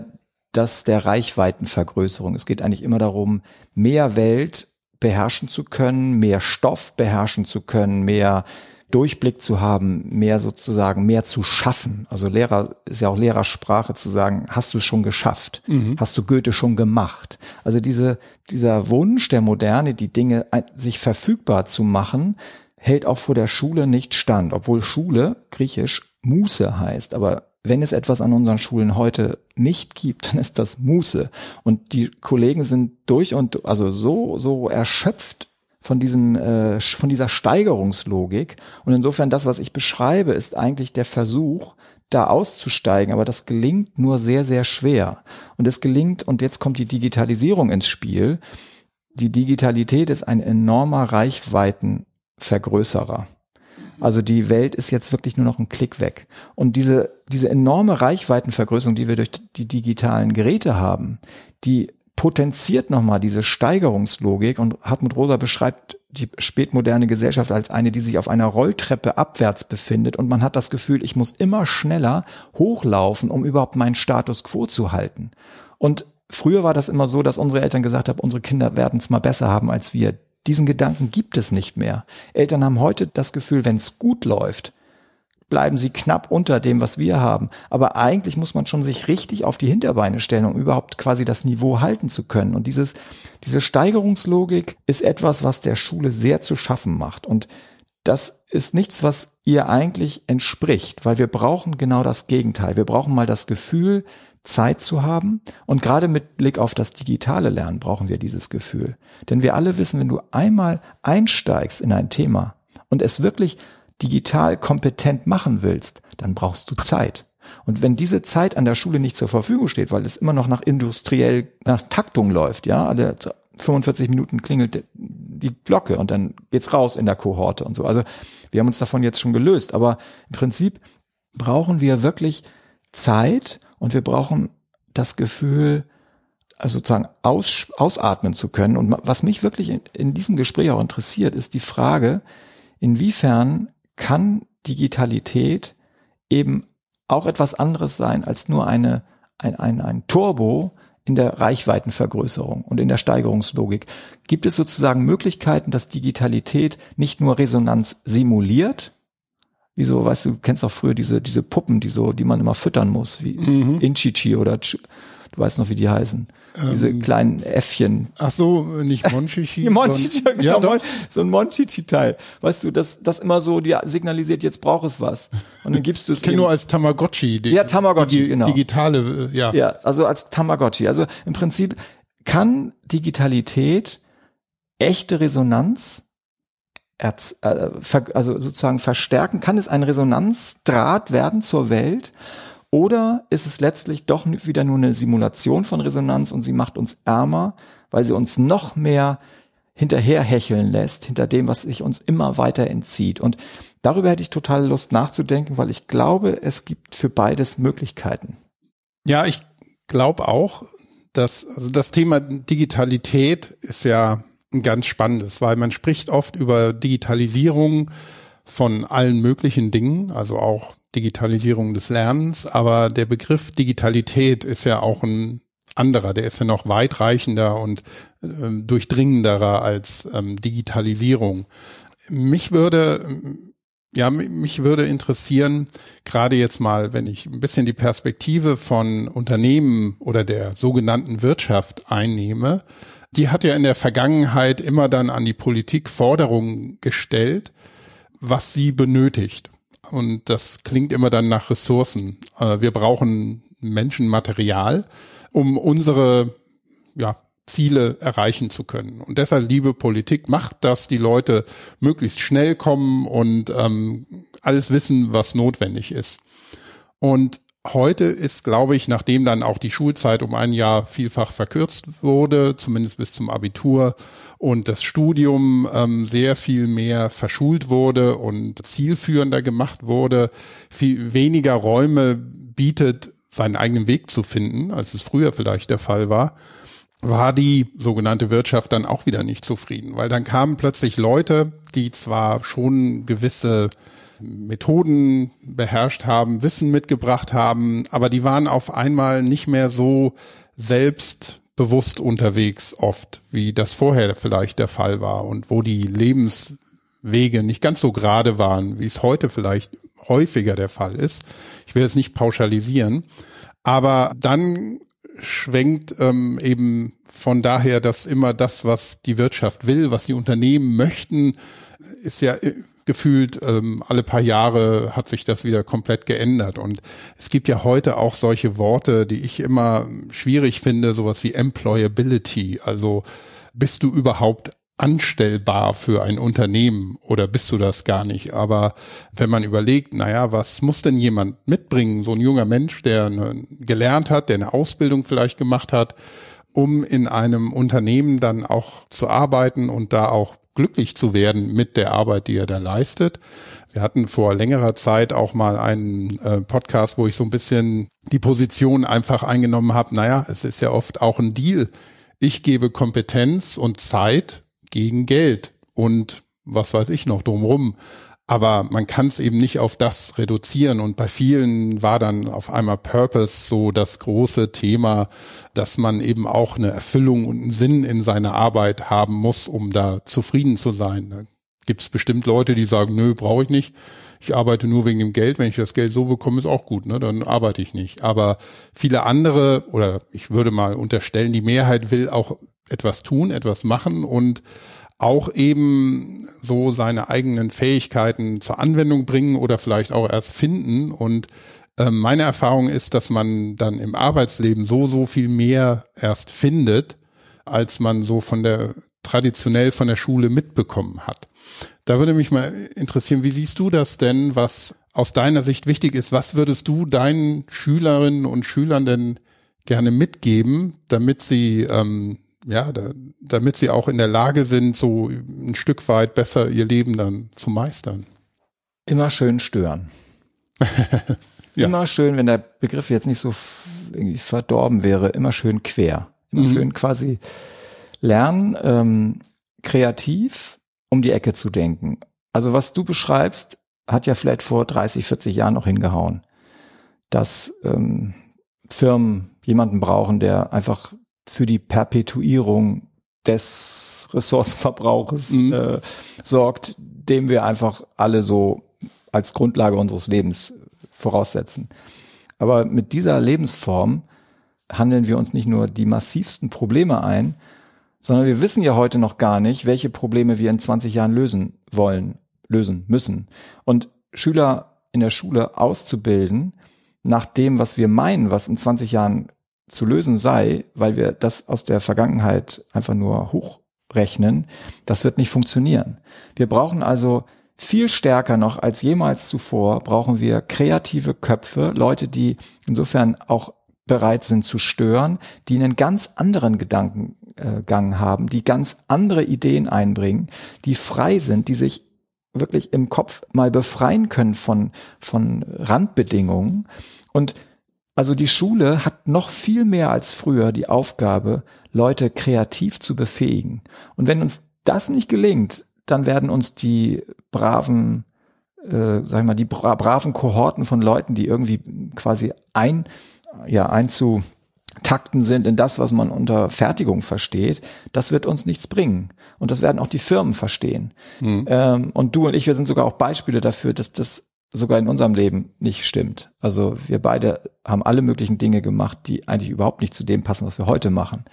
das der Reichweitenvergrößerung. Es geht eigentlich immer darum, mehr Welt beherrschen zu können, mehr Stoff beherrschen zu können, mehr Durchblick zu haben, mehr sozusagen, mehr zu schaffen. Also Lehrer ist ja auch Lehrersprache zu sagen, hast du es schon geschafft? Mhm. Hast du Goethe schon gemacht? Also diese, dieser Wunsch der Moderne, die Dinge sich verfügbar zu machen, hält auch vor der Schule nicht stand, obwohl Schule, griechisch, Muße heißt. Aber wenn es etwas an unseren Schulen heute nicht gibt, (laughs) dann ist das Muße. Und die Kollegen sind durch und also so, so erschöpft von diesem, äh, von dieser Steigerungslogik. Und insofern das, was ich beschreibe, ist eigentlich der Versuch, da auszusteigen, aber das gelingt nur sehr, sehr schwer. Und es gelingt, und jetzt kommt die Digitalisierung ins Spiel. Die Digitalität ist ein enormer Reichweitenvergrößerer. Also die Welt ist jetzt wirklich nur noch ein Klick weg. Und diese, diese enorme Reichweitenvergrößerung, die wir durch die digitalen Geräte haben, die potenziert nochmal diese Steigerungslogik und Hartmut Rosa beschreibt die spätmoderne Gesellschaft als eine, die sich auf einer Rolltreppe abwärts befindet und man hat das Gefühl, ich muss immer schneller hochlaufen, um überhaupt meinen Status quo zu halten. Und früher war das immer so, dass unsere Eltern gesagt haben, unsere Kinder werden es mal besser haben als wir. Diesen Gedanken gibt es nicht mehr. Eltern haben heute das Gefühl, wenn es gut läuft, bleiben sie knapp unter dem, was wir haben. Aber eigentlich muss man schon sich richtig auf die Hinterbeine stellen, um überhaupt quasi das Niveau halten zu können. Und dieses, diese Steigerungslogik ist etwas, was der Schule sehr zu schaffen macht. Und das ist nichts, was ihr eigentlich entspricht, weil wir brauchen genau das Gegenteil. Wir brauchen mal das Gefühl, Zeit zu haben. Und gerade mit Blick auf das digitale Lernen brauchen wir dieses Gefühl. Denn wir alle wissen, wenn du einmal einsteigst in ein Thema und es wirklich digital kompetent machen willst, dann brauchst du Zeit. Und wenn diese Zeit an der Schule nicht zur Verfügung steht, weil es immer noch nach industriell, nach Taktung läuft, ja, alle 45 Minuten klingelt die Glocke und dann geht's raus in der Kohorte und so. Also wir haben uns davon jetzt schon gelöst, aber im Prinzip brauchen wir wirklich Zeit und wir brauchen das Gefühl, also sozusagen aus, ausatmen zu können. Und was mich wirklich in, in diesem Gespräch auch interessiert, ist die Frage, inwiefern kann Digitalität eben auch etwas anderes sein als nur eine, ein, ein, ein Turbo in der Reichweitenvergrößerung und in der Steigerungslogik. Gibt es sozusagen Möglichkeiten, dass Digitalität nicht nur Resonanz simuliert, wie so, weißt du, du kennst auch früher diese, diese Puppen, die so, die man immer füttern muss, wie mhm. Inchichi oder du weißt noch, wie die heißen. Ähm, diese kleinen Äffchen. Ach so, nicht Monchichi. (laughs) Monchichi, genau, ja, Mon so ein Monchichi-Teil. Weißt du, das, das immer so, die signalisiert, jetzt braucht es was. Und dann gibst du es. Ich kenne nur als Tamagotchi. Die, ja, Tamagotchi, die, genau. Digitale, ja. Ja, also als Tamagotchi. Also im Prinzip kann Digitalität echte Resonanz äh, also sozusagen verstärken? Kann es ein Resonanzdraht werden zur Welt? Oder ist es letztlich doch wieder nur eine Simulation von Resonanz und sie macht uns ärmer, weil sie uns noch mehr hinterherhecheln lässt, hinter dem, was sich uns immer weiter entzieht. Und darüber hätte ich total Lust nachzudenken, weil ich glaube, es gibt für beides Möglichkeiten. Ja, ich glaube auch, dass also das Thema Digitalität ist ja ein ganz spannendes, weil man spricht oft über Digitalisierung von allen möglichen Dingen, also auch Digitalisierung des Lernens, aber der Begriff Digitalität ist ja auch ein anderer, der ist ja noch weitreichender und äh, durchdringenderer als ähm, Digitalisierung. Mich würde ja, mich würde interessieren, gerade jetzt mal, wenn ich ein bisschen die Perspektive von Unternehmen oder der sogenannten Wirtschaft einnehme, die hat ja in der Vergangenheit immer dann an die Politik Forderungen gestellt, was sie benötigt. Und das klingt immer dann nach Ressourcen. Äh, wir brauchen Menschenmaterial, um unsere ja, Ziele erreichen zu können. Und deshalb, liebe Politik, macht, dass die Leute möglichst schnell kommen und ähm, alles wissen, was notwendig ist. Und heute ist, glaube ich, nachdem dann auch die Schulzeit um ein Jahr vielfach verkürzt wurde, zumindest bis zum Abitur, und das Studium ähm, sehr viel mehr verschult wurde und zielführender gemacht wurde, viel weniger Räume bietet, seinen eigenen Weg zu finden, als es früher vielleicht der Fall war, war die sogenannte Wirtschaft dann auch wieder nicht zufrieden, weil dann kamen plötzlich Leute, die zwar schon gewisse Methoden beherrscht haben, Wissen mitgebracht haben, aber die waren auf einmal nicht mehr so selbstbewusst unterwegs oft, wie das vorher vielleicht der Fall war und wo die Lebenswege nicht ganz so gerade waren, wie es heute vielleicht häufiger der Fall ist. Ich will es nicht pauschalisieren, aber dann schwenkt ähm, eben von daher, dass immer das, was die Wirtschaft will, was die Unternehmen möchten, ist ja gefühlt ähm, alle paar Jahre hat sich das wieder komplett geändert. Und es gibt ja heute auch solche Worte, die ich immer schwierig finde, sowas wie Employability. Also bist du überhaupt anstellbar für ein Unternehmen oder bist du das gar nicht? Aber wenn man überlegt, naja, was muss denn jemand mitbringen, so ein junger Mensch, der eine, gelernt hat, der eine Ausbildung vielleicht gemacht hat, um in einem Unternehmen dann auch zu arbeiten und da auch glücklich zu werden mit der Arbeit, die er da leistet. Wir hatten vor längerer Zeit auch mal einen äh, Podcast, wo ich so ein bisschen die Position einfach eingenommen habe, naja, es ist ja oft auch ein Deal. Ich gebe Kompetenz und Zeit gegen Geld und was weiß ich noch drumrum. Aber man kann es eben nicht auf das reduzieren. Und bei vielen war dann auf einmal Purpose so das große Thema, dass man eben auch eine Erfüllung und einen Sinn in seiner Arbeit haben muss, um da zufrieden zu sein. Da gibt es bestimmt Leute, die sagen, nö, brauche ich nicht. ich arbeite nur wegen dem Geld, wenn ich das Geld so bekomme, ist auch gut, ne? dann arbeite ich nicht. Aber viele andere, oder ich würde mal unterstellen, die Mehrheit will auch etwas tun, etwas machen und auch eben so seine eigenen Fähigkeiten zur Anwendung bringen oder vielleicht auch erst finden. Und äh, meine Erfahrung ist, dass man dann im Arbeitsleben so, so viel mehr erst findet, als man so von der traditionell von der Schule mitbekommen hat. Da würde mich mal interessieren, wie siehst du das denn, was aus deiner Sicht wichtig ist? Was würdest du deinen Schülerinnen und Schülern denn gerne mitgeben, damit sie ähm, ja, da, damit sie auch in der Lage sind, so ein Stück weit besser ihr Leben dann zu meistern. Immer schön stören. (laughs) ja. Immer schön, wenn der Begriff jetzt nicht so irgendwie verdorben wäre, immer schön quer. Immer mhm. schön quasi lernen, ähm, kreativ um die Ecke zu denken. Also was du beschreibst, hat ja vielleicht vor 30, 40 Jahren noch hingehauen, dass ähm, Firmen jemanden brauchen, der einfach für die Perpetuierung des Ressourcenverbrauches mhm. äh, sorgt, dem wir einfach alle so als Grundlage unseres Lebens voraussetzen. Aber mit dieser Lebensform handeln wir uns nicht nur die massivsten Probleme ein, sondern wir wissen ja heute noch gar nicht, welche Probleme wir in 20 Jahren lösen wollen, lösen müssen. Und Schüler in der Schule auszubilden, nach dem, was wir meinen, was in 20 Jahren zu lösen sei, weil wir das aus der Vergangenheit einfach nur hochrechnen, das wird nicht funktionieren. Wir brauchen also viel stärker noch als jemals zuvor, brauchen wir kreative Köpfe, Leute, die insofern auch bereit sind zu stören, die einen ganz anderen Gedankengang haben, die ganz andere Ideen einbringen, die frei sind, die sich wirklich im Kopf mal befreien können von, von Randbedingungen und also die Schule hat noch viel mehr als früher die Aufgabe, Leute kreativ zu befähigen. Und wenn uns das nicht gelingt, dann werden uns die braven, äh, sag ich mal, die bra braven Kohorten von Leuten, die irgendwie quasi ein, ja, einzutakten sind in das, was man unter Fertigung versteht, das wird uns nichts bringen. Und das werden auch die Firmen verstehen. Mhm. Ähm, und du und ich, wir sind sogar auch Beispiele dafür, dass das sogar in unserem Leben nicht stimmt. Also wir beide haben alle möglichen Dinge gemacht, die eigentlich überhaupt nicht zu dem passen, was wir heute machen.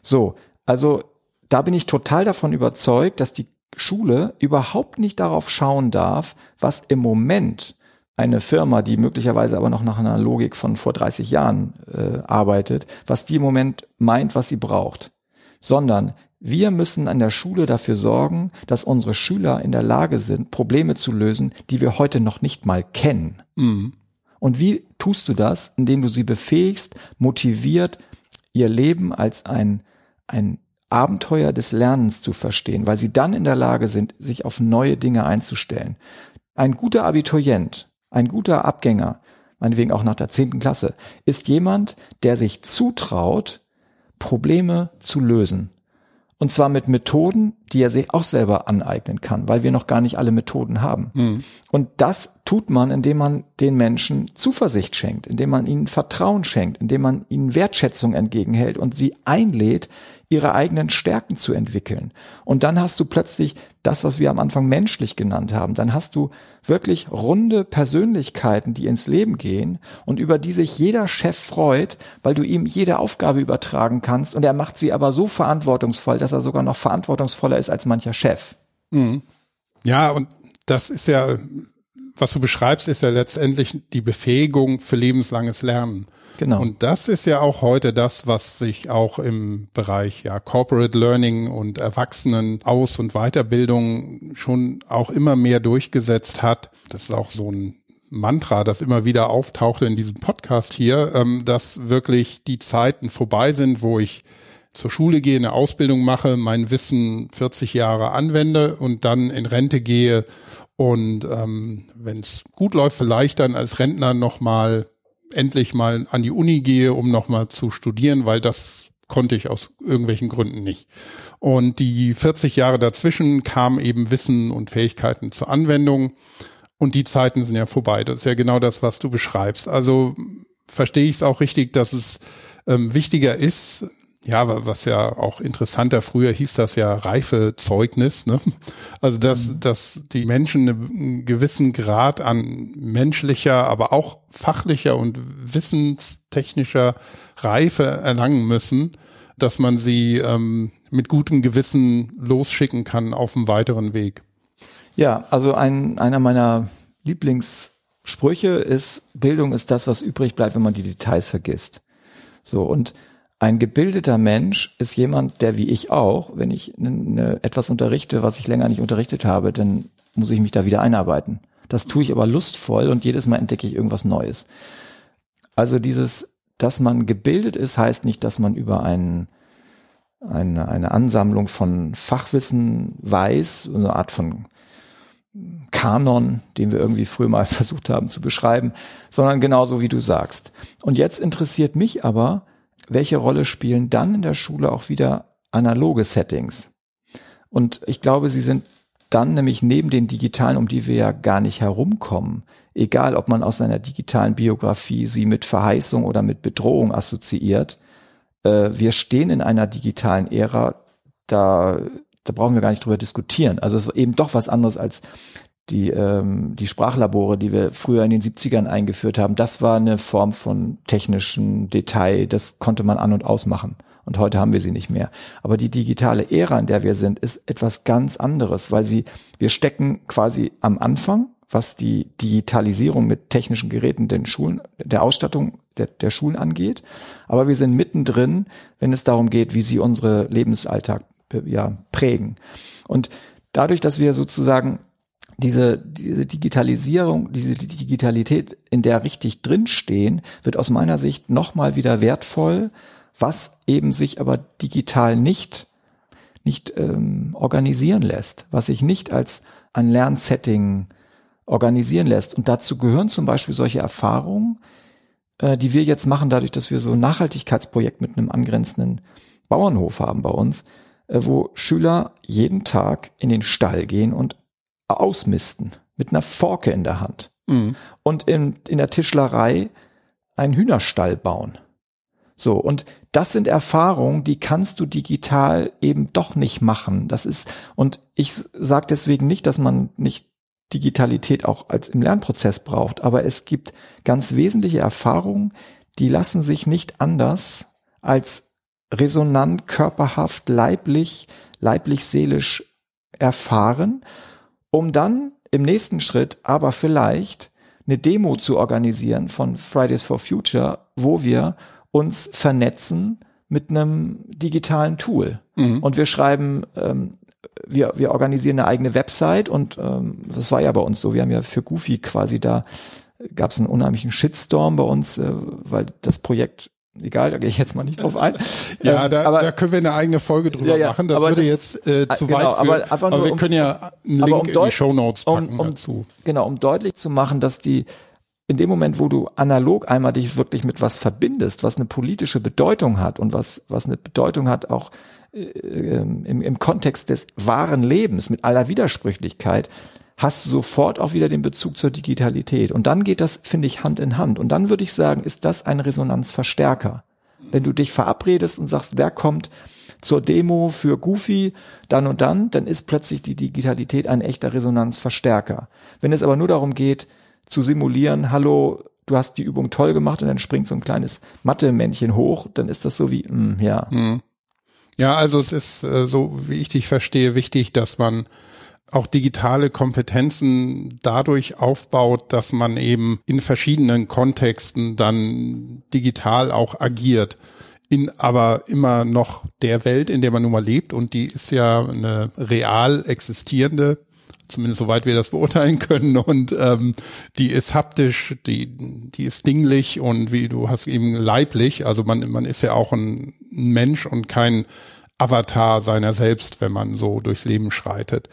So, also da bin ich total davon überzeugt, dass die Schule überhaupt nicht darauf schauen darf, was im Moment eine Firma, die möglicherweise aber noch nach einer Logik von vor 30 Jahren äh, arbeitet, was die im Moment meint, was sie braucht, sondern wir müssen an der Schule dafür sorgen, dass unsere Schüler in der Lage sind, Probleme zu lösen, die wir heute noch nicht mal kennen. Mhm. Und wie tust du das? Indem du sie befähigst, motiviert, ihr Leben als ein, ein Abenteuer des Lernens zu verstehen, weil sie dann in der Lage sind, sich auf neue Dinge einzustellen. Ein guter Abiturient, ein guter Abgänger, meinetwegen auch nach der zehnten Klasse, ist jemand, der sich zutraut, Probleme zu lösen. Und zwar mit Methoden, die er sich auch selber aneignen kann, weil wir noch gar nicht alle Methoden haben. Mhm. Und das tut man, indem man den Menschen Zuversicht schenkt, indem man ihnen Vertrauen schenkt, indem man ihnen Wertschätzung entgegenhält und sie einlädt, ihre eigenen Stärken zu entwickeln. Und dann hast du plötzlich das, was wir am Anfang menschlich genannt haben. Dann hast du wirklich runde Persönlichkeiten, die ins Leben gehen und über die sich jeder Chef freut, weil du ihm jede Aufgabe übertragen kannst und er macht sie aber so verantwortungsvoll, dass er sogar noch verantwortungsvoller ist als mancher Chef. Mhm. Ja, und das ist ja, was du beschreibst, ist ja letztendlich die Befähigung für lebenslanges Lernen. Genau. Und das ist ja auch heute das, was sich auch im Bereich ja Corporate Learning und Erwachsenen Aus- und Weiterbildung schon auch immer mehr durchgesetzt hat. Das ist auch so ein Mantra, das immer wieder auftauchte in diesem Podcast hier, ähm, dass wirklich die Zeiten vorbei sind, wo ich zur Schule gehe, eine Ausbildung mache, mein Wissen 40 Jahre anwende und dann in Rente gehe und ähm, wenn es gut läuft, vielleicht dann als Rentner nochmal endlich mal an die Uni gehe, um nochmal zu studieren, weil das konnte ich aus irgendwelchen Gründen nicht. Und die 40 Jahre dazwischen kam eben Wissen und Fähigkeiten zur Anwendung. Und die Zeiten sind ja vorbei. Das ist ja genau das, was du beschreibst. Also verstehe ich es auch richtig, dass es ähm, wichtiger ist, ja, was ja auch interessanter, früher hieß das ja Reifezeugnis, ne? Also dass, mhm. dass die Menschen einen gewissen Grad an menschlicher, aber auch fachlicher und wissenstechnischer Reife erlangen müssen, dass man sie ähm, mit gutem Gewissen losschicken kann auf einem weiteren Weg. Ja, also ein, einer meiner Lieblingssprüche ist, Bildung ist das, was übrig bleibt, wenn man die Details vergisst. So, und ein gebildeter Mensch ist jemand, der wie ich auch, wenn ich ne, etwas unterrichte, was ich länger nicht unterrichtet habe, dann muss ich mich da wieder einarbeiten. Das tue ich aber lustvoll und jedes Mal entdecke ich irgendwas Neues. Also dieses, dass man gebildet ist, heißt nicht, dass man über einen, eine, eine Ansammlung von Fachwissen weiß, eine Art von Kanon, den wir irgendwie früher mal (laughs) versucht haben zu beschreiben, sondern genauso wie du sagst. Und jetzt interessiert mich aber, welche Rolle spielen dann in der Schule auch wieder analoge Settings? Und ich glaube, sie sind dann nämlich neben den digitalen, um die wir ja gar nicht herumkommen, egal ob man aus seiner digitalen Biografie sie mit Verheißung oder mit Bedrohung assoziiert, äh, wir stehen in einer digitalen Ära, da, da brauchen wir gar nicht drüber diskutieren. Also es ist eben doch was anderes als die, ähm, die Sprachlabore, die wir früher in den 70ern eingeführt haben, das war eine Form von technischen Detail, das konnte man an und ausmachen. Und heute haben wir sie nicht mehr. Aber die digitale Ära, in der wir sind, ist etwas ganz anderes, weil sie, wir stecken quasi am Anfang, was die Digitalisierung mit technischen Geräten den Schulen, der Ausstattung der, der Schulen angeht. Aber wir sind mittendrin, wenn es darum geht, wie sie unsere Lebensalltag ja, prägen. Und dadurch, dass wir sozusagen diese, diese Digitalisierung, diese Digitalität, in der richtig drinstehen, wird aus meiner Sicht nochmal wieder wertvoll, was eben sich aber digital nicht, nicht ähm, organisieren lässt, was sich nicht als ein Lernsetting organisieren lässt. Und dazu gehören zum Beispiel solche Erfahrungen, äh, die wir jetzt machen, dadurch, dass wir so ein Nachhaltigkeitsprojekt mit einem angrenzenden Bauernhof haben bei uns, äh, wo Schüler jeden Tag in den Stall gehen und ausmisten mit einer Forke in der Hand mhm. und in, in der Tischlerei einen Hühnerstall bauen. So, und das sind Erfahrungen, die kannst du digital eben doch nicht machen. Das ist, und ich sage deswegen nicht, dass man nicht Digitalität auch als im Lernprozess braucht, aber es gibt ganz wesentliche Erfahrungen, die lassen sich nicht anders als resonant, körperhaft, leiblich, leiblich-seelisch erfahren um dann im nächsten Schritt aber vielleicht eine Demo zu organisieren von Fridays for Future, wo wir uns vernetzen mit einem digitalen Tool. Mhm. Und wir schreiben, ähm, wir, wir organisieren eine eigene Website und ähm, das war ja bei uns so. Wir haben ja für Goofy quasi da gab es einen unheimlichen Shitstorm bei uns, äh, weil das Projekt egal, da gehe ich jetzt mal nicht drauf ein. Ja, ähm, da, aber, da können wir eine eigene Folge drüber ja, ja, machen. Das würde das, jetzt äh, zu genau, weit führen. Aber, aber wir um, können ja einen Link um in die Show Notes packen um, um, dazu. Genau, um deutlich zu machen, dass die in dem Moment, wo du analog einmal dich wirklich mit was verbindest, was eine politische Bedeutung hat und was was eine Bedeutung hat auch äh, im, im Kontext des wahren Lebens mit aller Widersprüchlichkeit, hast du sofort auch wieder den Bezug zur Digitalität. Und dann geht das, finde ich, Hand in Hand. Und dann würde ich sagen, ist das ein Resonanzverstärker. Wenn du dich verabredest und sagst, wer kommt zur Demo für Goofy dann und dann, dann ist plötzlich die Digitalität ein echter Resonanzverstärker. Wenn es aber nur darum geht, zu simulieren, hallo, du hast die Übung toll gemacht und dann springt so ein kleines Mathe-Männchen hoch, dann ist das so wie, mh, hm, ja. Hm. Ja, also es ist äh, so, wie ich dich verstehe, wichtig, dass man auch digitale Kompetenzen dadurch aufbaut, dass man eben in verschiedenen Kontexten dann digital auch agiert. In aber immer noch der Welt, in der man nun mal lebt. Und die ist ja eine real existierende, zumindest soweit wir das beurteilen können. Und ähm, die ist haptisch, die die ist dinglich und wie du hast eben leiblich, also man man ist ja auch ein Mensch und kein Avatar seiner selbst, wenn man so durchs Leben schreitet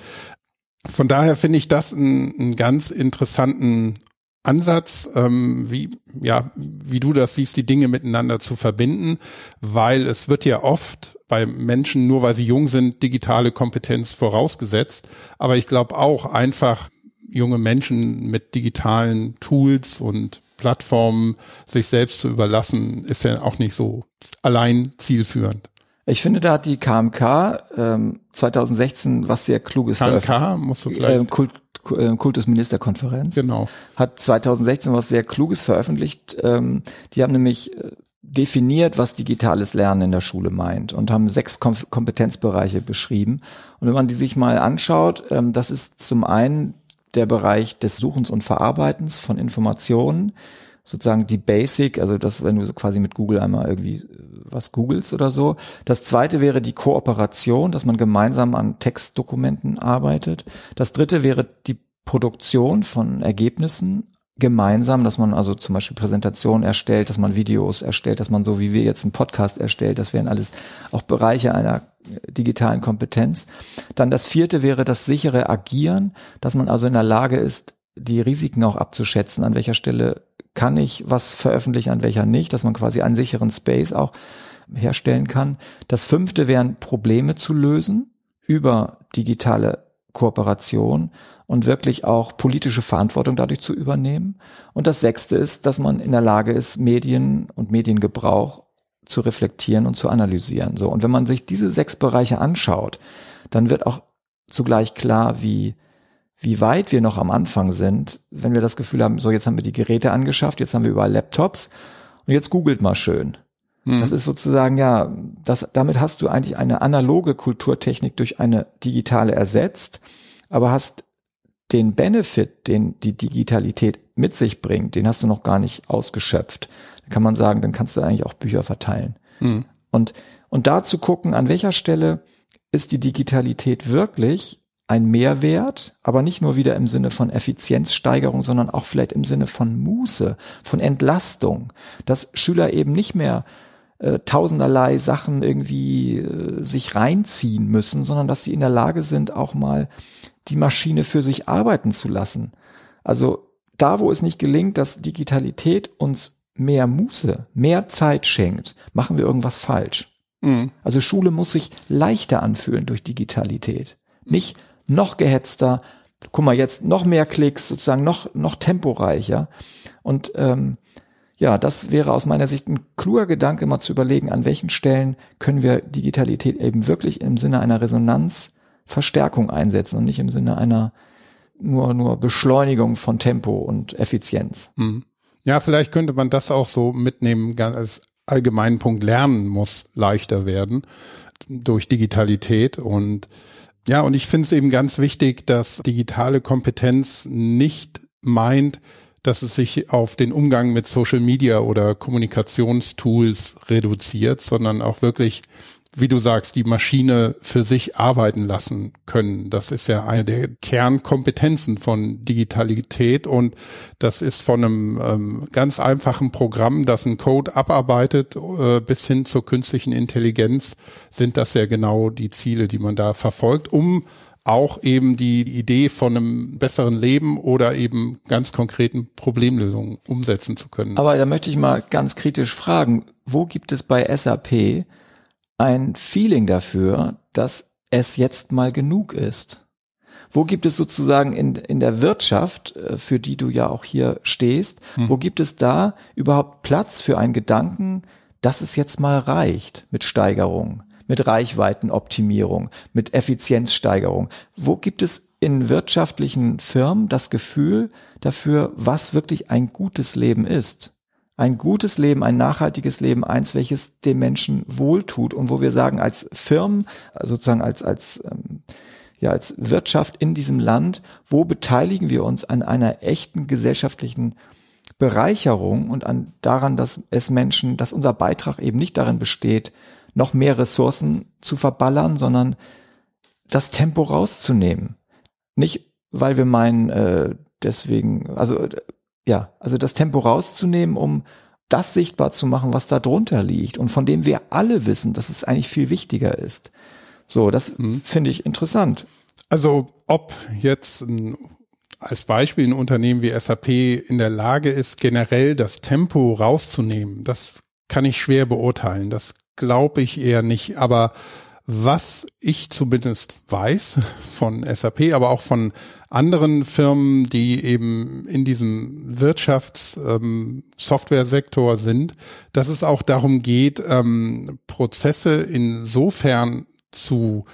von daher finde ich das einen, ganz interessanten Ansatz, ähm, wie, ja, wie du das siehst, die Dinge miteinander zu verbinden, weil es wird ja oft bei Menschen, nur weil sie jung sind, digitale Kompetenz vorausgesetzt. Aber ich glaube auch einfach junge Menschen mit digitalen Tools und Plattformen sich selbst zu überlassen, ist ja auch nicht so allein zielführend. Ich finde, da hat die KMK ähm, 2016 was sehr Kluges KMK musst du vielleicht. Äh, Kult, äh, Kultusministerkonferenz. Genau. Hat 2016 was sehr Kluges veröffentlicht. Ähm, die haben nämlich äh, definiert, was digitales Lernen in der Schule meint und haben sechs Kom Kompetenzbereiche beschrieben. Und wenn man die sich mal anschaut, ähm, das ist zum einen der Bereich des Suchens und Verarbeitens von Informationen, sozusagen die Basic, also das, wenn du so quasi mit Google einmal irgendwie äh, was googelst oder so. Das zweite wäre die Kooperation, dass man gemeinsam an Textdokumenten arbeitet. Das dritte wäre die Produktion von Ergebnissen gemeinsam, dass man also zum Beispiel Präsentationen erstellt, dass man Videos erstellt, dass man so wie wir jetzt einen Podcast erstellt, das wären alles auch Bereiche einer digitalen Kompetenz. Dann das vierte wäre das sichere Agieren, dass man also in der Lage ist, die Risiken auch abzuschätzen, an welcher Stelle kann ich was veröffentlichen, an welcher nicht, dass man quasi einen sicheren Space auch herstellen kann. Das fünfte wären Probleme zu lösen über digitale Kooperation und wirklich auch politische Verantwortung dadurch zu übernehmen. Und das sechste ist, dass man in der Lage ist, Medien und Mediengebrauch zu reflektieren und zu analysieren. So. Und wenn man sich diese sechs Bereiche anschaut, dann wird auch zugleich klar, wie, wie weit wir noch am Anfang sind, wenn wir das Gefühl haben, so jetzt haben wir die Geräte angeschafft, jetzt haben wir überall Laptops und jetzt googelt mal schön. Mhm. Das ist sozusagen, ja, das, damit hast du eigentlich eine analoge Kulturtechnik durch eine digitale ersetzt, aber hast den Benefit, den die Digitalität mit sich bringt, den hast du noch gar nicht ausgeschöpft. Da kann man sagen, dann kannst du eigentlich auch Bücher verteilen. Mhm. Und, und da zu gucken, an welcher Stelle ist die Digitalität wirklich ein Mehrwert, aber nicht nur wieder im Sinne von Effizienzsteigerung, sondern auch vielleicht im Sinne von Muße, von Entlastung, dass Schüler eben nicht mehr äh, tausenderlei Sachen irgendwie äh, sich reinziehen müssen, sondern dass sie in der Lage sind, auch mal die Maschine für sich arbeiten zu lassen. Also da, wo es nicht gelingt, dass Digitalität uns mehr Muße, mehr Zeit schenkt, machen wir irgendwas falsch. Mhm. Also Schule muss sich leichter anfühlen durch Digitalität. Nicht noch gehetzter, guck mal, jetzt noch mehr Klicks, sozusagen noch, noch temporeicher. Und ähm, ja, das wäre aus meiner Sicht ein kluger Gedanke, mal zu überlegen, an welchen Stellen können wir Digitalität eben wirklich im Sinne einer Resonanzverstärkung einsetzen und nicht im Sinne einer nur, nur Beschleunigung von Tempo und Effizienz. Mhm. Ja, vielleicht könnte man das auch so mitnehmen, als allgemeinen Punkt Lernen muss leichter werden durch Digitalität und ja, und ich finde es eben ganz wichtig, dass digitale Kompetenz nicht meint, dass es sich auf den Umgang mit Social Media oder Kommunikationstools reduziert, sondern auch wirklich, wie du sagst, die Maschine für sich arbeiten lassen können. Das ist ja eine der Kernkompetenzen von Digitalität und das ist von einem ähm, ganz einfachen Programm, das einen Code abarbeitet, äh, bis hin zur künstlichen Intelligenz sind das ja genau die Ziele, die man da verfolgt, um auch eben die Idee von einem besseren Leben oder eben ganz konkreten Problemlösungen umsetzen zu können. Aber da möchte ich mal ganz kritisch fragen, wo gibt es bei SAP ein Feeling dafür, dass es jetzt mal genug ist? Wo gibt es sozusagen in, in der Wirtschaft, äh, für die du ja auch hier stehst, hm. wo gibt es da überhaupt Platz für einen Gedanken, dass es jetzt mal reicht mit Steigerung? mit Reichweitenoptimierung, mit Effizienzsteigerung? Wo gibt es in wirtschaftlichen Firmen das Gefühl dafür, was wirklich ein gutes Leben ist? Ein gutes Leben, ein nachhaltiges Leben, eins, welches dem Menschen wohltut und wo wir sagen, als Firmen, sozusagen als, als, ähm, ja, als Wirtschaft in diesem Land, wo beteiligen wir uns an einer echten gesellschaftlichen Bereicherung und an daran, dass es Menschen, dass unser Beitrag eben nicht darin besteht, noch mehr Ressourcen zu verballern, sondern das Tempo rauszunehmen. Nicht, weil wir meinen, äh, deswegen, also ja, also das Tempo rauszunehmen, um das sichtbar zu machen, was da drunter liegt und von dem wir alle wissen, dass es eigentlich viel wichtiger ist. So, das mhm. finde ich interessant. Also ob jetzt ein, als Beispiel ein Unternehmen wie SAP in der Lage ist, generell das Tempo rauszunehmen, das kann ich schwer beurteilen. Das glaube ich eher nicht. Aber was ich zumindest weiß von SAP, aber auch von anderen Firmen, die eben in diesem Wirtschafts-Software-Sektor ähm, sind, dass es auch darum geht, ähm, Prozesse insofern zu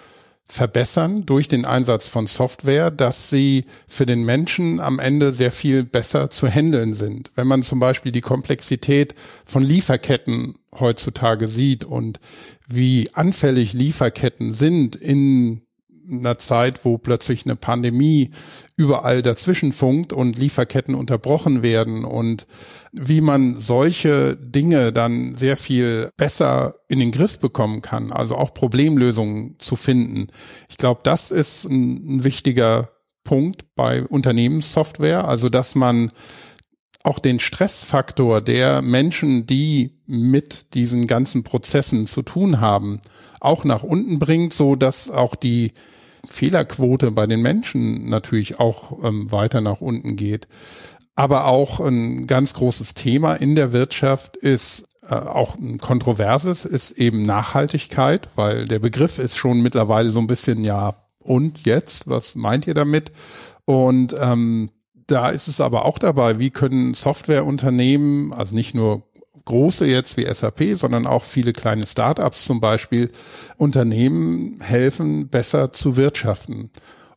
verbessern durch den Einsatz von Software, dass sie für den Menschen am Ende sehr viel besser zu handeln sind. Wenn man zum Beispiel die Komplexität von Lieferketten heutzutage sieht und wie anfällig Lieferketten sind in einer Zeit, wo plötzlich eine Pandemie überall dazwischen funkt und Lieferketten unterbrochen werden und wie man solche Dinge dann sehr viel besser in den Griff bekommen kann, also auch Problemlösungen zu finden. Ich glaube, das ist ein, ein wichtiger Punkt bei Unternehmenssoftware, also dass man auch den Stressfaktor der Menschen, die mit diesen ganzen Prozessen zu tun haben, auch nach unten bringt, so dass auch die Fehlerquote bei den Menschen natürlich auch ähm, weiter nach unten geht. Aber auch ein ganz großes Thema in der Wirtschaft ist äh, auch ein kontroverses, ist eben Nachhaltigkeit, weil der Begriff ist schon mittlerweile so ein bisschen, ja, und jetzt, was meint ihr damit? Und ähm, da ist es aber auch dabei, wie können Softwareunternehmen, also nicht nur große jetzt wie SAP, sondern auch viele kleine Startups zum Beispiel, Unternehmen helfen, besser zu wirtschaften?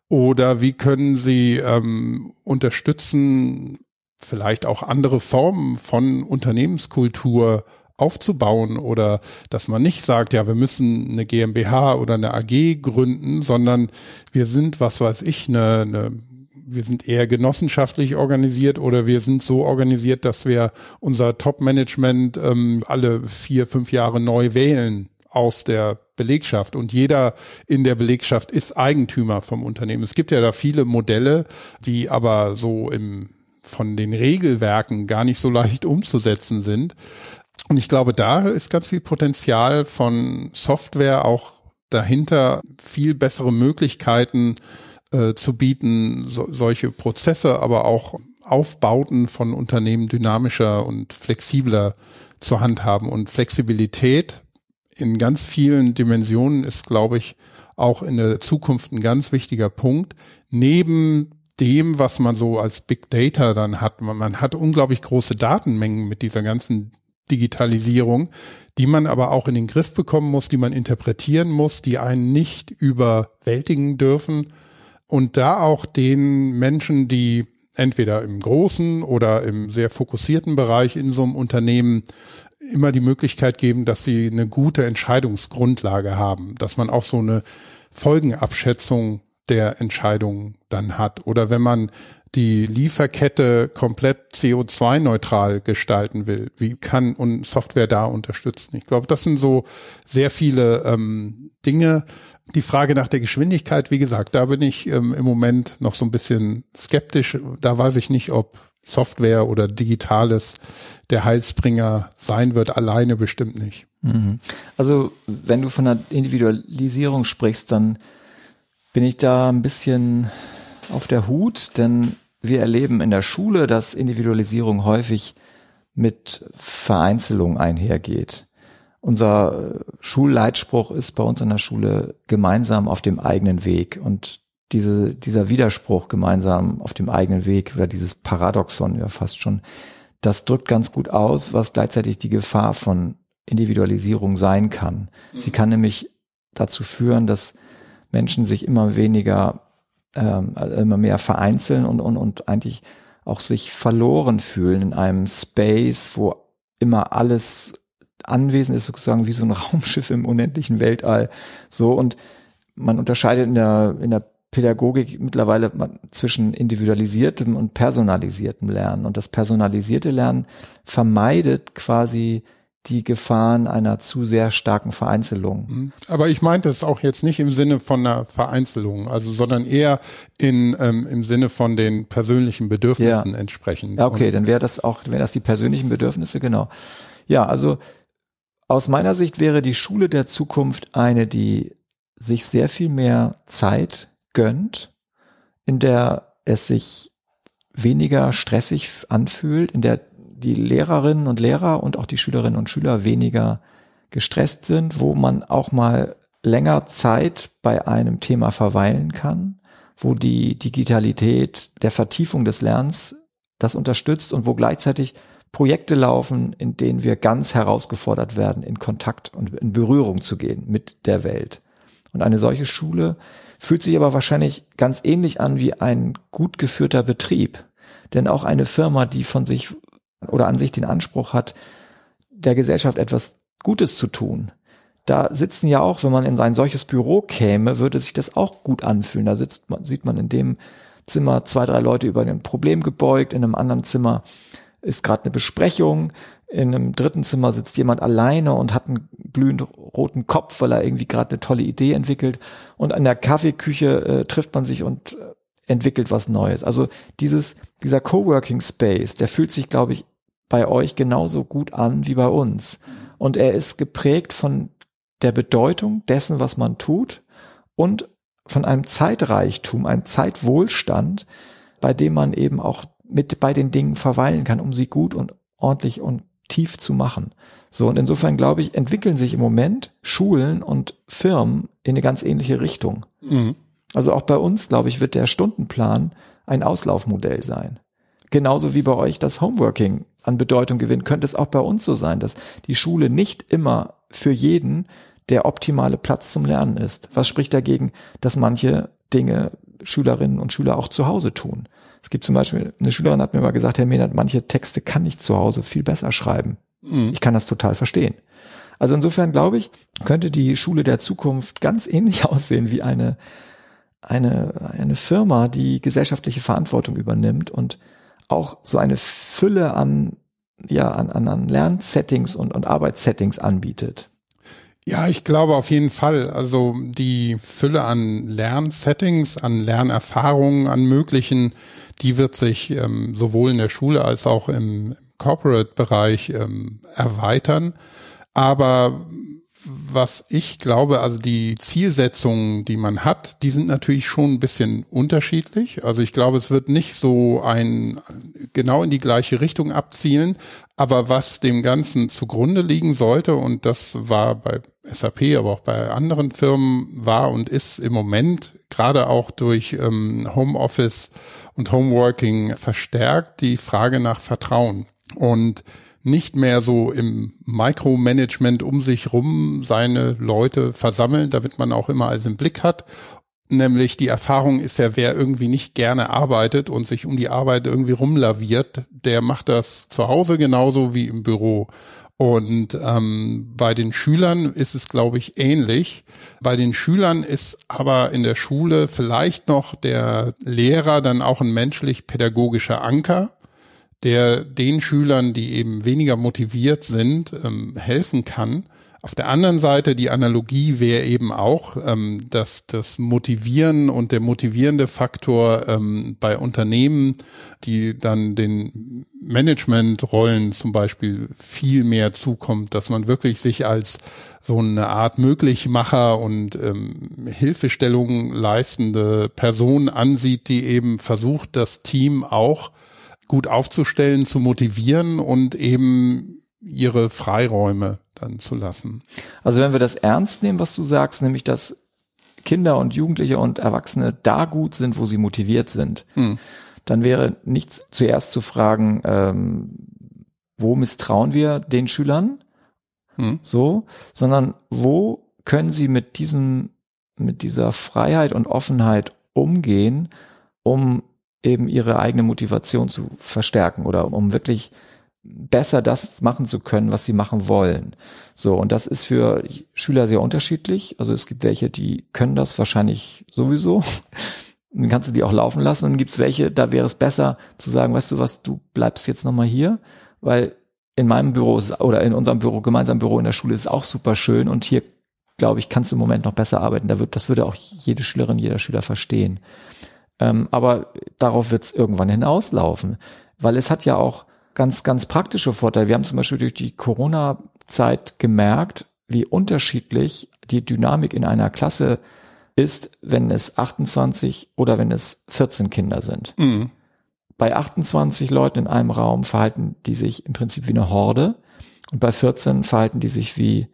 Oder wie können sie ähm, unterstützen, vielleicht auch andere Formen von Unternehmenskultur aufzubauen oder dass man nicht sagt, ja, wir müssen eine GmbH oder eine AG gründen, sondern wir sind, was weiß ich, eine, eine wir sind eher genossenschaftlich organisiert oder wir sind so organisiert, dass wir unser Top-Management ähm, alle vier, fünf Jahre neu wählen aus der Belegschaft und jeder in der Belegschaft ist Eigentümer vom Unternehmen. Es gibt ja da viele Modelle, die aber so im von den Regelwerken gar nicht so leicht umzusetzen sind. Und ich glaube, da ist ganz viel Potenzial von Software auch dahinter, viel bessere Möglichkeiten äh, zu bieten, so, solche Prozesse, aber auch Aufbauten von Unternehmen dynamischer und flexibler zu handhaben. Und Flexibilität in ganz vielen Dimensionen ist, glaube ich, auch in der Zukunft ein ganz wichtiger Punkt. Neben dem, was man so als Big Data dann hat. Man, man hat unglaublich große Datenmengen mit dieser ganzen Digitalisierung, die man aber auch in den Griff bekommen muss, die man interpretieren muss, die einen nicht überwältigen dürfen und da auch den Menschen, die entweder im großen oder im sehr fokussierten Bereich in so einem Unternehmen immer die Möglichkeit geben, dass sie eine gute Entscheidungsgrundlage haben, dass man auch so eine Folgenabschätzung der Entscheidung dann hat. Oder wenn man die Lieferkette komplett CO2-neutral gestalten will, wie kann und Software da unterstützen? Ich glaube, das sind so sehr viele ähm, Dinge, die Frage nach der Geschwindigkeit, wie gesagt, da bin ich ähm, im Moment noch so ein bisschen skeptisch. Da weiß ich nicht, ob Software oder Digitales der Heilsbringer sein wird, alleine bestimmt nicht. Mhm. Also wenn du von der Individualisierung sprichst, dann bin ich da ein bisschen auf der Hut, denn wir erleben in der Schule, dass Individualisierung häufig mit Vereinzelung einhergeht. Unser äh, Schulleitspruch ist bei uns in der Schule gemeinsam auf dem eigenen Weg und diese, dieser Widerspruch gemeinsam auf dem eigenen Weg oder dieses Paradoxon ja fast schon, das drückt ganz gut aus, was gleichzeitig die Gefahr von Individualisierung sein kann. Mhm. Sie kann nämlich dazu führen, dass Menschen sich immer weniger, ähm, immer mehr vereinzeln und, und, und eigentlich auch sich verloren fühlen in einem Space, wo immer alles anwesend ist, sozusagen wie so ein (laughs) Raumschiff im unendlichen Weltall. So und man unterscheidet in der, in der Pädagogik mittlerweile zwischen individualisiertem und personalisiertem Lernen. Und das personalisierte Lernen vermeidet quasi die Gefahren einer zu sehr starken Vereinzelung. Mhm. Aber ich meinte es auch jetzt nicht im Sinne von einer Vereinzelung, also sondern eher in ähm, im Sinne von den persönlichen Bedürfnissen ja. entsprechend. Ja, okay, Und dann wäre das auch, wären das die persönlichen Bedürfnisse, genau. Ja, also aus meiner Sicht wäre die Schule der Zukunft eine, die sich sehr viel mehr Zeit gönnt, in der es sich weniger stressig anfühlt, in der die Lehrerinnen und Lehrer und auch die Schülerinnen und Schüler weniger gestresst sind, wo man auch mal länger Zeit bei einem Thema verweilen kann, wo die Digitalität der Vertiefung des Lernens das unterstützt und wo gleichzeitig Projekte laufen, in denen wir ganz herausgefordert werden, in Kontakt und in Berührung zu gehen mit der Welt. Und eine solche Schule fühlt sich aber wahrscheinlich ganz ähnlich an wie ein gut geführter Betrieb. Denn auch eine Firma, die von sich oder an sich den Anspruch hat, der Gesellschaft etwas Gutes zu tun, da sitzen ja auch, wenn man in ein solches Büro käme, würde sich das auch gut anfühlen. Da sitzt man, sieht man in dem Zimmer zwei, drei Leute über ein Problem gebeugt, in einem anderen Zimmer ist gerade eine Besprechung, in einem dritten Zimmer sitzt jemand alleine und hat einen glühend roten Kopf, weil er irgendwie gerade eine tolle Idee entwickelt. Und an der Kaffeeküche äh, trifft man sich und äh, entwickelt was Neues. Also dieses, dieser Coworking Space, der fühlt sich, glaube ich, bei euch genauso gut an wie bei uns. Und er ist geprägt von der Bedeutung dessen, was man tut und von einem Zeitreichtum, einem Zeitwohlstand, bei dem man eben auch mit bei den Dingen verweilen kann, um sie gut und ordentlich und tief zu machen. So, und insofern glaube ich, entwickeln sich im Moment Schulen und Firmen in eine ganz ähnliche Richtung. Mhm. Also auch bei uns, glaube ich, wird der Stundenplan ein Auslaufmodell sein. Genauso wie bei euch das Homeworking an Bedeutung gewinnt, könnte es auch bei uns so sein, dass die Schule nicht immer für jeden der optimale Platz zum Lernen ist. Was spricht dagegen, dass manche Dinge Schülerinnen und Schüler auch zu Hause tun? Es gibt zum Beispiel, eine Schülerin hat mir mal gesagt, Herr Mehnert, manche Texte kann ich zu Hause viel besser schreiben. Mhm. Ich kann das total verstehen. Also insofern glaube ich, könnte die Schule der Zukunft ganz ähnlich (laughs) aussehen wie eine, eine, eine Firma, die gesellschaftliche Verantwortung übernimmt und auch so eine Fülle an, ja, an, an Lernsettings und, und Arbeitssettings anbietet. Ja, ich glaube auf jeden Fall. Also die Fülle an Lernsettings, an Lernerfahrungen, an möglichen, die wird sich ähm, sowohl in der Schule als auch im Corporate-Bereich ähm, erweitern. Aber was ich glaube, also die Zielsetzungen, die man hat, die sind natürlich schon ein bisschen unterschiedlich. Also ich glaube, es wird nicht so ein genau in die gleiche Richtung abzielen. Aber was dem Ganzen zugrunde liegen sollte, und das war bei SAP, aber auch bei anderen Firmen war und ist im Moment gerade auch durch ähm, Homeoffice und Homeworking verstärkt, die Frage nach Vertrauen. Und nicht mehr so im Micromanagement um sich rum seine Leute versammeln, damit man auch immer alles im Blick hat. Nämlich die Erfahrung ist ja, wer irgendwie nicht gerne arbeitet und sich um die Arbeit irgendwie rumlaviert, der macht das zu Hause genauso wie im Büro. Und ähm, bei den Schülern ist es, glaube ich, ähnlich. Bei den Schülern ist aber in der Schule vielleicht noch der Lehrer dann auch ein menschlich-pädagogischer Anker der den Schülern, die eben weniger motiviert sind, ähm, helfen kann. Auf der anderen Seite die Analogie wäre eben auch, ähm, dass das Motivieren und der motivierende Faktor ähm, bei Unternehmen, die dann den Managementrollen zum Beispiel viel mehr zukommt, dass man wirklich sich als so eine Art Möglichmacher und ähm, Hilfestellung leistende Person ansieht, die eben versucht, das Team auch gut aufzustellen, zu motivieren und eben ihre Freiräume dann zu lassen. Also wenn wir das ernst nehmen, was du sagst, nämlich dass Kinder und Jugendliche und Erwachsene da gut sind, wo sie motiviert sind, hm. dann wäre nicht zuerst zu fragen, ähm, wo misstrauen wir den Schülern, hm. so, sondern wo können sie mit diesem, mit dieser Freiheit und Offenheit umgehen, um eben ihre eigene Motivation zu verstärken oder um wirklich besser das machen zu können, was sie machen wollen. So, und das ist für Schüler sehr unterschiedlich. Also es gibt welche, die können das wahrscheinlich sowieso. (laughs) Dann kannst du die auch laufen lassen. Dann gibt es welche, da wäre es besser zu sagen, weißt du was, du bleibst jetzt nochmal hier, weil in meinem Büro oder in unserem Büro, gemeinsamen Büro in der Schule ist es auch super schön und hier, glaube ich, kannst du im Moment noch besser arbeiten. Da wird, das würde auch jede Schülerin, jeder Schüler verstehen. Ähm, aber darauf wird es irgendwann hinauslaufen, weil es hat ja auch ganz, ganz praktische Vorteile. Wir haben zum Beispiel durch die Corona-Zeit gemerkt, wie unterschiedlich die Dynamik in einer Klasse ist, wenn es 28 oder wenn es 14 Kinder sind. Mhm. Bei 28 Leuten in einem Raum verhalten die sich im Prinzip wie eine Horde und bei 14 verhalten die sich wie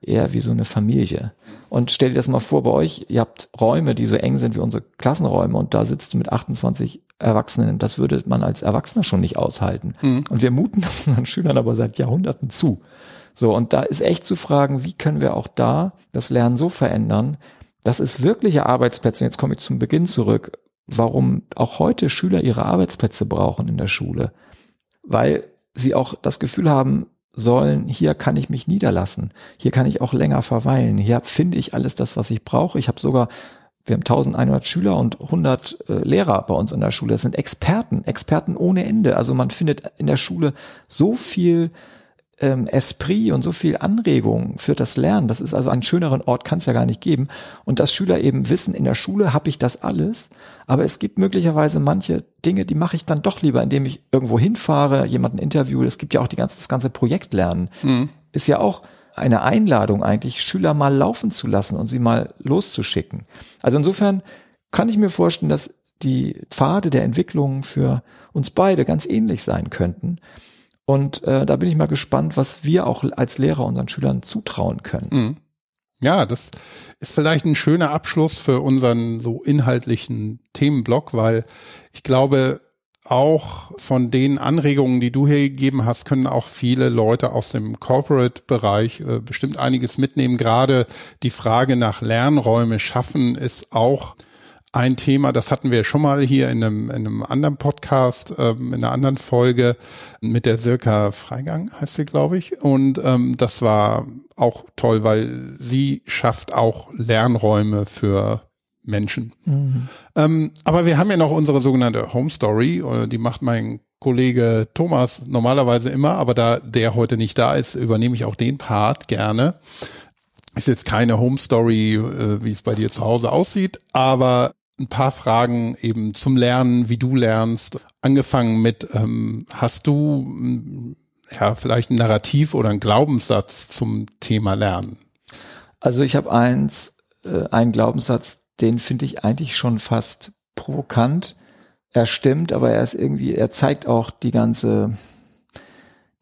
eher wie so eine Familie. Und stell dir das mal vor bei euch, ihr habt Räume, die so eng sind wie unsere Klassenräume und da sitzt du mit 28 Erwachsenen. Das würde man als Erwachsener schon nicht aushalten. Mhm. Und wir muten das (laughs) unseren Schülern aber seit Jahrhunderten zu. So, und da ist echt zu fragen, wie können wir auch da das Lernen so verändern, dass es wirkliche Arbeitsplätze, jetzt komme ich zum Beginn zurück, warum auch heute Schüler ihre Arbeitsplätze brauchen in der Schule. Weil sie auch das Gefühl haben, sollen, hier kann ich mich niederlassen, hier kann ich auch länger verweilen, hier finde ich alles das, was ich brauche. Ich habe sogar, wir haben 1100 Schüler und 100 äh, Lehrer bei uns in der Schule. Das sind Experten, Experten ohne Ende. Also man findet in der Schule so viel ähm, Esprit und so viel Anregung für das Lernen. Das ist also einen schöneren Ort kann es ja gar nicht geben. Und dass Schüler eben wissen, in der Schule habe ich das alles, aber es gibt möglicherweise manche Dinge, die mache ich dann doch lieber, indem ich irgendwo hinfahre, jemanden interviewe. Es gibt ja auch die ganze, das ganze Projektlernen. Mhm. Ist ja auch eine Einladung eigentlich, Schüler mal laufen zu lassen und sie mal loszuschicken. Also insofern kann ich mir vorstellen, dass die Pfade der Entwicklung für uns beide ganz ähnlich sein könnten. Und äh, da bin ich mal gespannt, was wir auch als Lehrer unseren Schülern zutrauen können. Mhm. Ja, das ist vielleicht ein schöner Abschluss für unseren so inhaltlichen Themenblock, weil ich glaube, auch von den Anregungen, die du hier gegeben hast, können auch viele Leute aus dem Corporate-Bereich äh, bestimmt einiges mitnehmen. Gerade die Frage nach Lernräume schaffen ist auch ein Thema, das hatten wir schon mal hier in einem, in einem anderen Podcast, ähm, in einer anderen Folge mit der Silka Freigang, heißt sie, glaube ich. Und ähm, das war auch toll, weil sie schafft auch Lernräume für Menschen. Mhm. Ähm, aber wir haben ja noch unsere sogenannte Home Story, äh, die macht mein Kollege Thomas normalerweise immer, aber da der heute nicht da ist, übernehme ich auch den Part gerne. Ist jetzt keine Home Story, äh, wie es bei dir zu Hause aussieht, aber ein paar Fragen eben zum Lernen, wie du lernst. Angefangen mit, ähm, hast du mm, ja vielleicht ein Narrativ oder ein Glaubenssatz zum Thema Lernen? Also ich habe eins, äh, einen Glaubenssatz, den finde ich eigentlich schon fast provokant. Er stimmt, aber er ist irgendwie, er zeigt auch die ganze,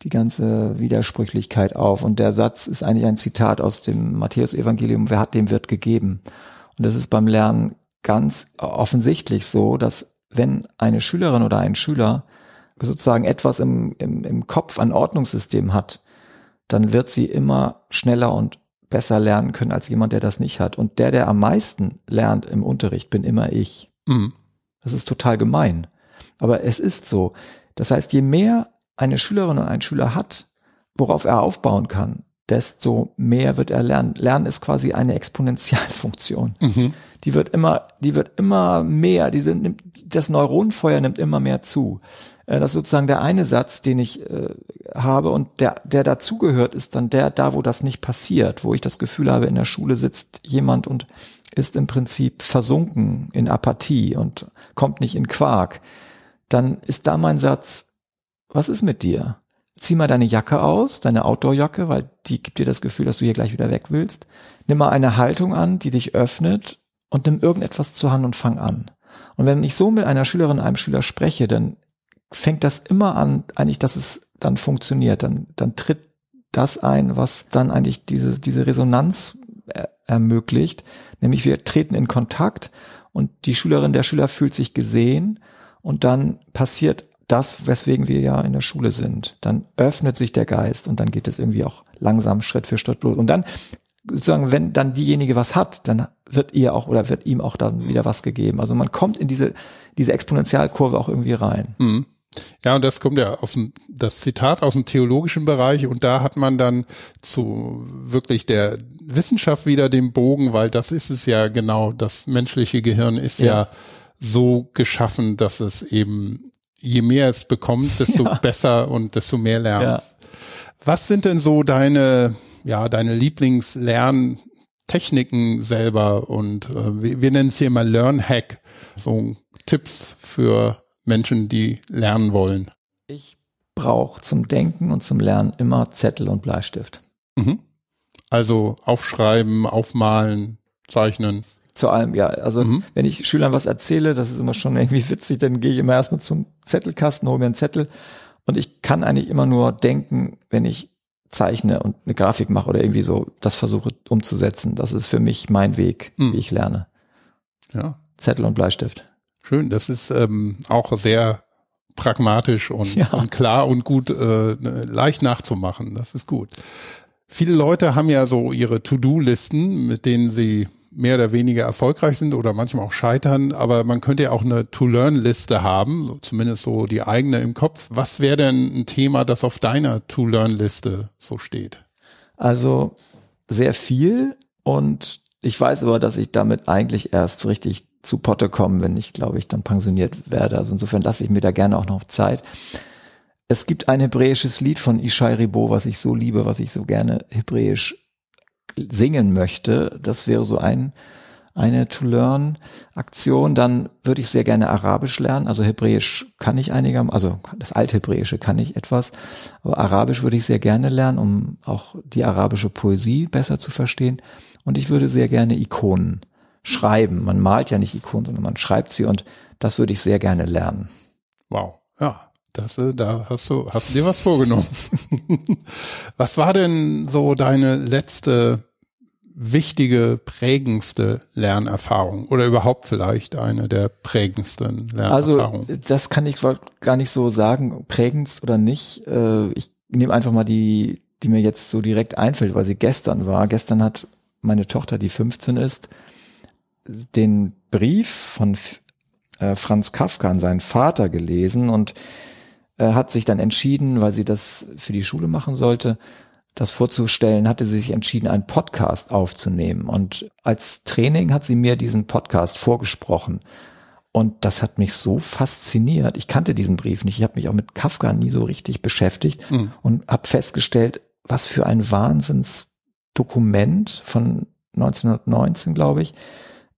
die ganze Widersprüchlichkeit auf. Und der Satz ist eigentlich ein Zitat aus dem Matthäus-Evangelium, wer hat, dem wird gegeben. Und das ist beim Lernen ganz offensichtlich so, dass wenn eine Schülerin oder ein Schüler sozusagen etwas im, im, im Kopf ein Ordnungssystem hat, dann wird sie immer schneller und besser lernen können als jemand, der das nicht hat. Und der, der am meisten lernt im Unterricht, bin immer ich. Mhm. Das ist total gemein. Aber es ist so. Das heißt, je mehr eine Schülerin und ein Schüler hat, worauf er aufbauen kann, desto mehr wird er lernen. Lernen ist quasi eine Exponentialfunktion. Mhm. Die wird immer, die wird immer mehr, diese, das Neuronenfeuer nimmt immer mehr zu. Äh, das ist sozusagen der eine Satz, den ich äh, habe und der, der dazugehört, ist dann der, da wo das nicht passiert, wo ich das Gefühl habe, in der Schule sitzt jemand und ist im Prinzip versunken in Apathie und kommt nicht in Quark. Dann ist da mein Satz, was ist mit dir? Zieh mal deine Jacke aus, deine Outdoor-Jacke, weil die gibt dir das Gefühl, dass du hier gleich wieder weg willst. Nimm mal eine Haltung an, die dich öffnet und nimm irgendetwas zur Hand und fang an. Und wenn ich so mit einer Schülerin, einem Schüler spreche, dann fängt das immer an, eigentlich, dass es dann funktioniert. Dann, dann tritt das ein, was dann eigentlich diese, diese Resonanz ermöglicht. Nämlich wir treten in Kontakt und die Schülerin, der Schüler fühlt sich gesehen und dann passiert das, weswegen wir ja in der Schule sind. Dann öffnet sich der Geist und dann geht es irgendwie auch langsam Schritt für Schritt los. Und dann sozusagen, wenn dann diejenige was hat, dann wird ihr auch oder wird ihm auch dann wieder was gegeben. Also man kommt in diese, diese Exponentialkurve auch irgendwie rein. Mhm. Ja, und das kommt ja aus dem, das Zitat aus dem theologischen Bereich und da hat man dann zu wirklich der Wissenschaft wieder den Bogen, weil das ist es ja genau, das menschliche Gehirn ist ja, ja so geschaffen, dass es eben je mehr es bekommt, (laughs) desto ja. besser und desto mehr lernt. Ja. Was sind denn so deine, ja, deine Lieblingslerntechniken selber und äh, wir, wir nennen es hier mal Learn Hack, so Tipps für Menschen, die lernen wollen? Ich brauche zum Denken und zum Lernen immer Zettel und Bleistift. Mhm. Also aufschreiben, aufmalen, zeichnen zu allem, ja. Also mhm. wenn ich Schülern was erzähle, das ist immer schon irgendwie (laughs) witzig, dann gehe ich immer erstmal zum Zettelkasten, hole mir einen Zettel und ich kann eigentlich immer nur denken, wenn ich zeichne und eine Grafik mache oder irgendwie so das versuche umzusetzen. Das ist für mich mein Weg, mhm. wie ich lerne. Ja. Zettel und Bleistift. Schön, das ist ähm, auch sehr pragmatisch und, ja. und klar und gut äh, leicht nachzumachen. Das ist gut. Viele Leute haben ja so ihre To-Do-Listen, mit denen sie mehr oder weniger erfolgreich sind oder manchmal auch scheitern, aber man könnte ja auch eine To-Learn-Liste haben, zumindest so die eigene im Kopf. Was wäre denn ein Thema, das auf deiner To-Learn-Liste so steht? Also sehr viel und ich weiß aber, dass ich damit eigentlich erst richtig zu Potte komme, wenn ich, glaube ich, dann pensioniert werde. Also insofern lasse ich mir da gerne auch noch Zeit. Es gibt ein hebräisches Lied von Ishai Ribo, was ich so liebe, was ich so gerne hebräisch singen möchte. Das wäre so ein, eine To-Learn-Aktion. Dann würde ich sehr gerne Arabisch lernen. Also Hebräisch kann ich einiger, also das Althebräische kann ich etwas. Aber Arabisch würde ich sehr gerne lernen, um auch die arabische Poesie besser zu verstehen. Und ich würde sehr gerne Ikonen schreiben. Man malt ja nicht Ikonen, sondern man schreibt sie und das würde ich sehr gerne lernen. Wow. Ja. Das, äh, da hast du, hast du dir was vorgenommen. (laughs) was war denn so deine letzte wichtige, prägendste Lernerfahrung oder überhaupt vielleicht eine der prägendsten Lernerfahrungen? Also das kann ich gar nicht so sagen, prägendst oder nicht. Äh, ich nehme einfach mal die, die mir jetzt so direkt einfällt, weil sie gestern war. Gestern hat meine Tochter, die 15 ist, den Brief von äh, Franz Kafka an seinen Vater gelesen und äh, hat sich dann entschieden, weil sie das für die Schule machen sollte, das vorzustellen, hatte sie sich entschieden, einen Podcast aufzunehmen. Und als Training hat sie mir diesen Podcast vorgesprochen. Und das hat mich so fasziniert. Ich kannte diesen Brief nicht. Ich habe mich auch mit Kafka nie so richtig beschäftigt mhm. und habe festgestellt, was für ein Wahnsinnsdokument von 1919, glaube ich,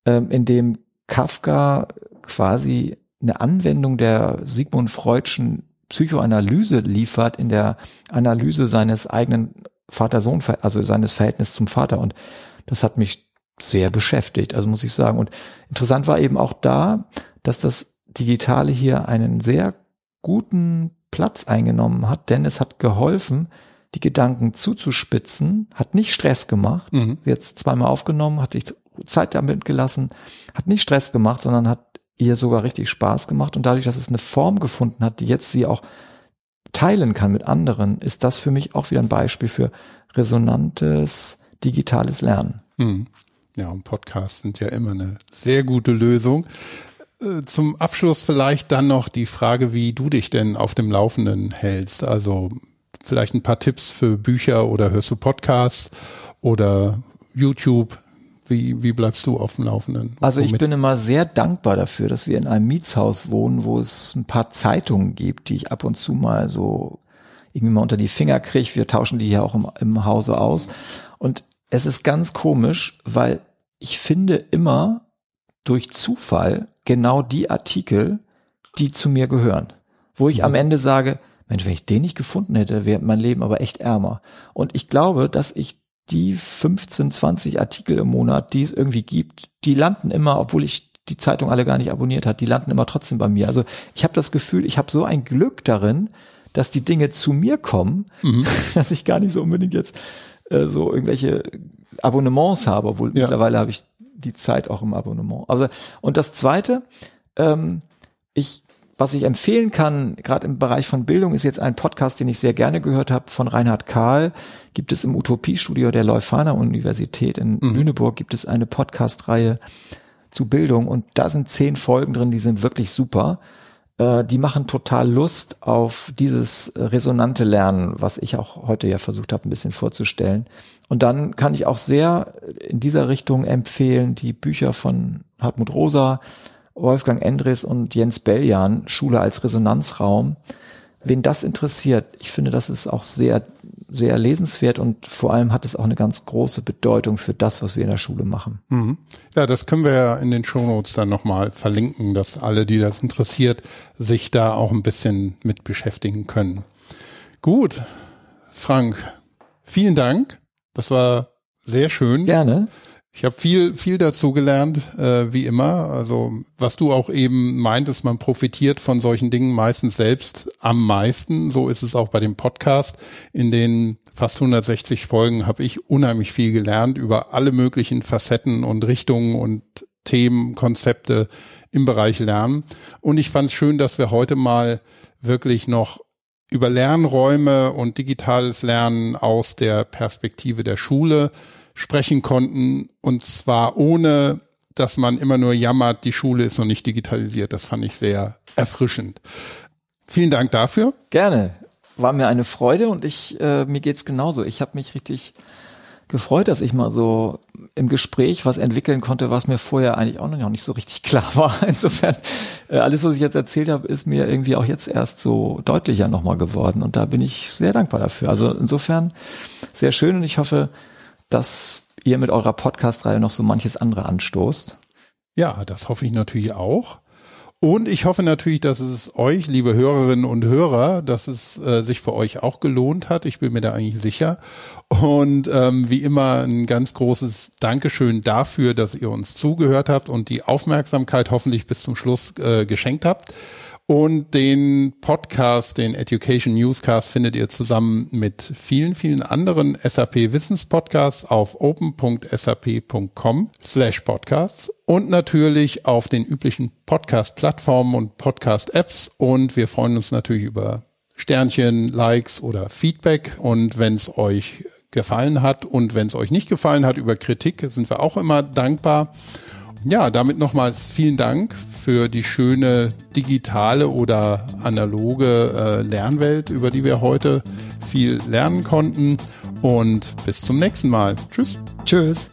ähm, in dem Kafka quasi eine Anwendung der Sigmund Freudschen Psychoanalyse liefert in der Analyse seines eigenen Vater-Sohn, also seines Verhältnisses zum Vater. Und das hat mich sehr beschäftigt, also muss ich sagen. Und interessant war eben auch da, dass das Digitale hier einen sehr guten Platz eingenommen hat, denn es hat geholfen, die Gedanken zuzuspitzen, hat nicht Stress gemacht, mhm. jetzt zweimal aufgenommen, hat sich Zeit damit gelassen, hat nicht Stress gemacht, sondern hat ihr sogar richtig Spaß gemacht und dadurch, dass es eine Form gefunden hat, die jetzt sie auch teilen kann mit anderen, ist das für mich auch wieder ein Beispiel für resonantes digitales Lernen. Hm. Ja, und Podcasts sind ja immer eine sehr gute Lösung. Äh, zum Abschluss vielleicht dann noch die Frage, wie du dich denn auf dem Laufenden hältst. Also vielleicht ein paar Tipps für Bücher oder hörst du Podcasts oder YouTube? Wie, wie bleibst du auf dem Laufenden? Also ich bin immer sehr dankbar dafür, dass wir in einem Mietshaus wohnen, wo es ein paar Zeitungen gibt, die ich ab und zu mal so irgendwie mal unter die Finger kriege. Wir tauschen die hier auch im, im Hause aus. Und es ist ganz komisch, weil ich finde immer durch Zufall genau die Artikel, die zu mir gehören. Wo ich mhm. am Ende sage, Mensch, wenn ich den nicht gefunden hätte, wäre mein Leben aber echt ärmer. Und ich glaube, dass ich die 15, 20 Artikel im Monat, die es irgendwie gibt, die landen immer, obwohl ich die Zeitung alle gar nicht abonniert hat, die landen immer trotzdem bei mir. Also ich habe das Gefühl, ich habe so ein Glück darin, dass die Dinge zu mir kommen, mhm. (laughs) dass ich gar nicht so unbedingt jetzt äh, so irgendwelche Abonnements habe, obwohl ja. mittlerweile habe ich die Zeit auch im Abonnement. Also und das Zweite, ähm, ich was ich empfehlen kann, gerade im Bereich von Bildung, ist jetzt ein Podcast, den ich sehr gerne gehört habe von Reinhard Kahl. Gibt es im Utopiestudio der Leuphana Universität in mhm. Lüneburg gibt es eine Podcast-Reihe zu Bildung und da sind zehn Folgen drin, die sind wirklich super. Äh, die machen total Lust auf dieses resonante Lernen, was ich auch heute ja versucht habe, ein bisschen vorzustellen. Und dann kann ich auch sehr in dieser Richtung empfehlen die Bücher von Hartmut Rosa, Wolfgang Endres und Jens Belljan, Schule als Resonanzraum. Wen das interessiert, ich finde, das ist auch sehr, sehr lesenswert und vor allem hat es auch eine ganz große Bedeutung für das, was wir in der Schule machen. Mhm. Ja, das können wir ja in den Shownotes dann nochmal verlinken, dass alle, die das interessiert, sich da auch ein bisschen mit beschäftigen können. Gut, Frank, vielen Dank. Das war sehr schön. Gerne. Ich habe viel, viel dazu gelernt, äh, wie immer. Also was du auch eben meintest, man profitiert von solchen Dingen meistens selbst am meisten. So ist es auch bei dem Podcast. In den fast 160 Folgen habe ich unheimlich viel gelernt über alle möglichen Facetten und Richtungen und Themen, Konzepte im Bereich Lernen. Und ich fand es schön, dass wir heute mal wirklich noch über Lernräume und digitales Lernen aus der Perspektive der Schule sprechen konnten und zwar ohne, dass man immer nur jammert, die Schule ist noch nicht digitalisiert. Das fand ich sehr erfrischend. Vielen Dank dafür. Gerne. War mir eine Freude und ich äh, mir geht's genauso. Ich habe mich richtig gefreut, dass ich mal so im Gespräch was entwickeln konnte, was mir vorher eigentlich auch noch nicht so richtig (laughs) klar war. Insofern, äh, alles, was ich jetzt erzählt habe, ist mir irgendwie auch jetzt erst so deutlicher nochmal geworden. Und da bin ich sehr dankbar dafür. Also insofern sehr schön und ich hoffe, dass ihr mit eurer Podcast-Reihe noch so manches andere anstoßt. Ja, das hoffe ich natürlich auch. Und ich hoffe natürlich, dass es euch, liebe Hörerinnen und Hörer, dass es äh, sich für euch auch gelohnt hat. Ich bin mir da eigentlich sicher. Und ähm, wie immer ein ganz großes Dankeschön dafür, dass ihr uns zugehört habt und die Aufmerksamkeit hoffentlich bis zum Schluss äh, geschenkt habt. Und den Podcast, den Education Newscast, findet ihr zusammen mit vielen, vielen anderen SAP Wissenspodcasts auf open.sap.com slash podcasts und natürlich auf den üblichen Podcast-Plattformen und Podcast-Apps. Und wir freuen uns natürlich über Sternchen, Likes oder Feedback. Und wenn es euch gefallen hat und wenn es euch nicht gefallen hat, über Kritik sind wir auch immer dankbar. Ja, damit nochmals vielen Dank für die schöne digitale oder analoge äh, Lernwelt, über die wir heute viel lernen konnten. Und bis zum nächsten Mal. Tschüss. Tschüss.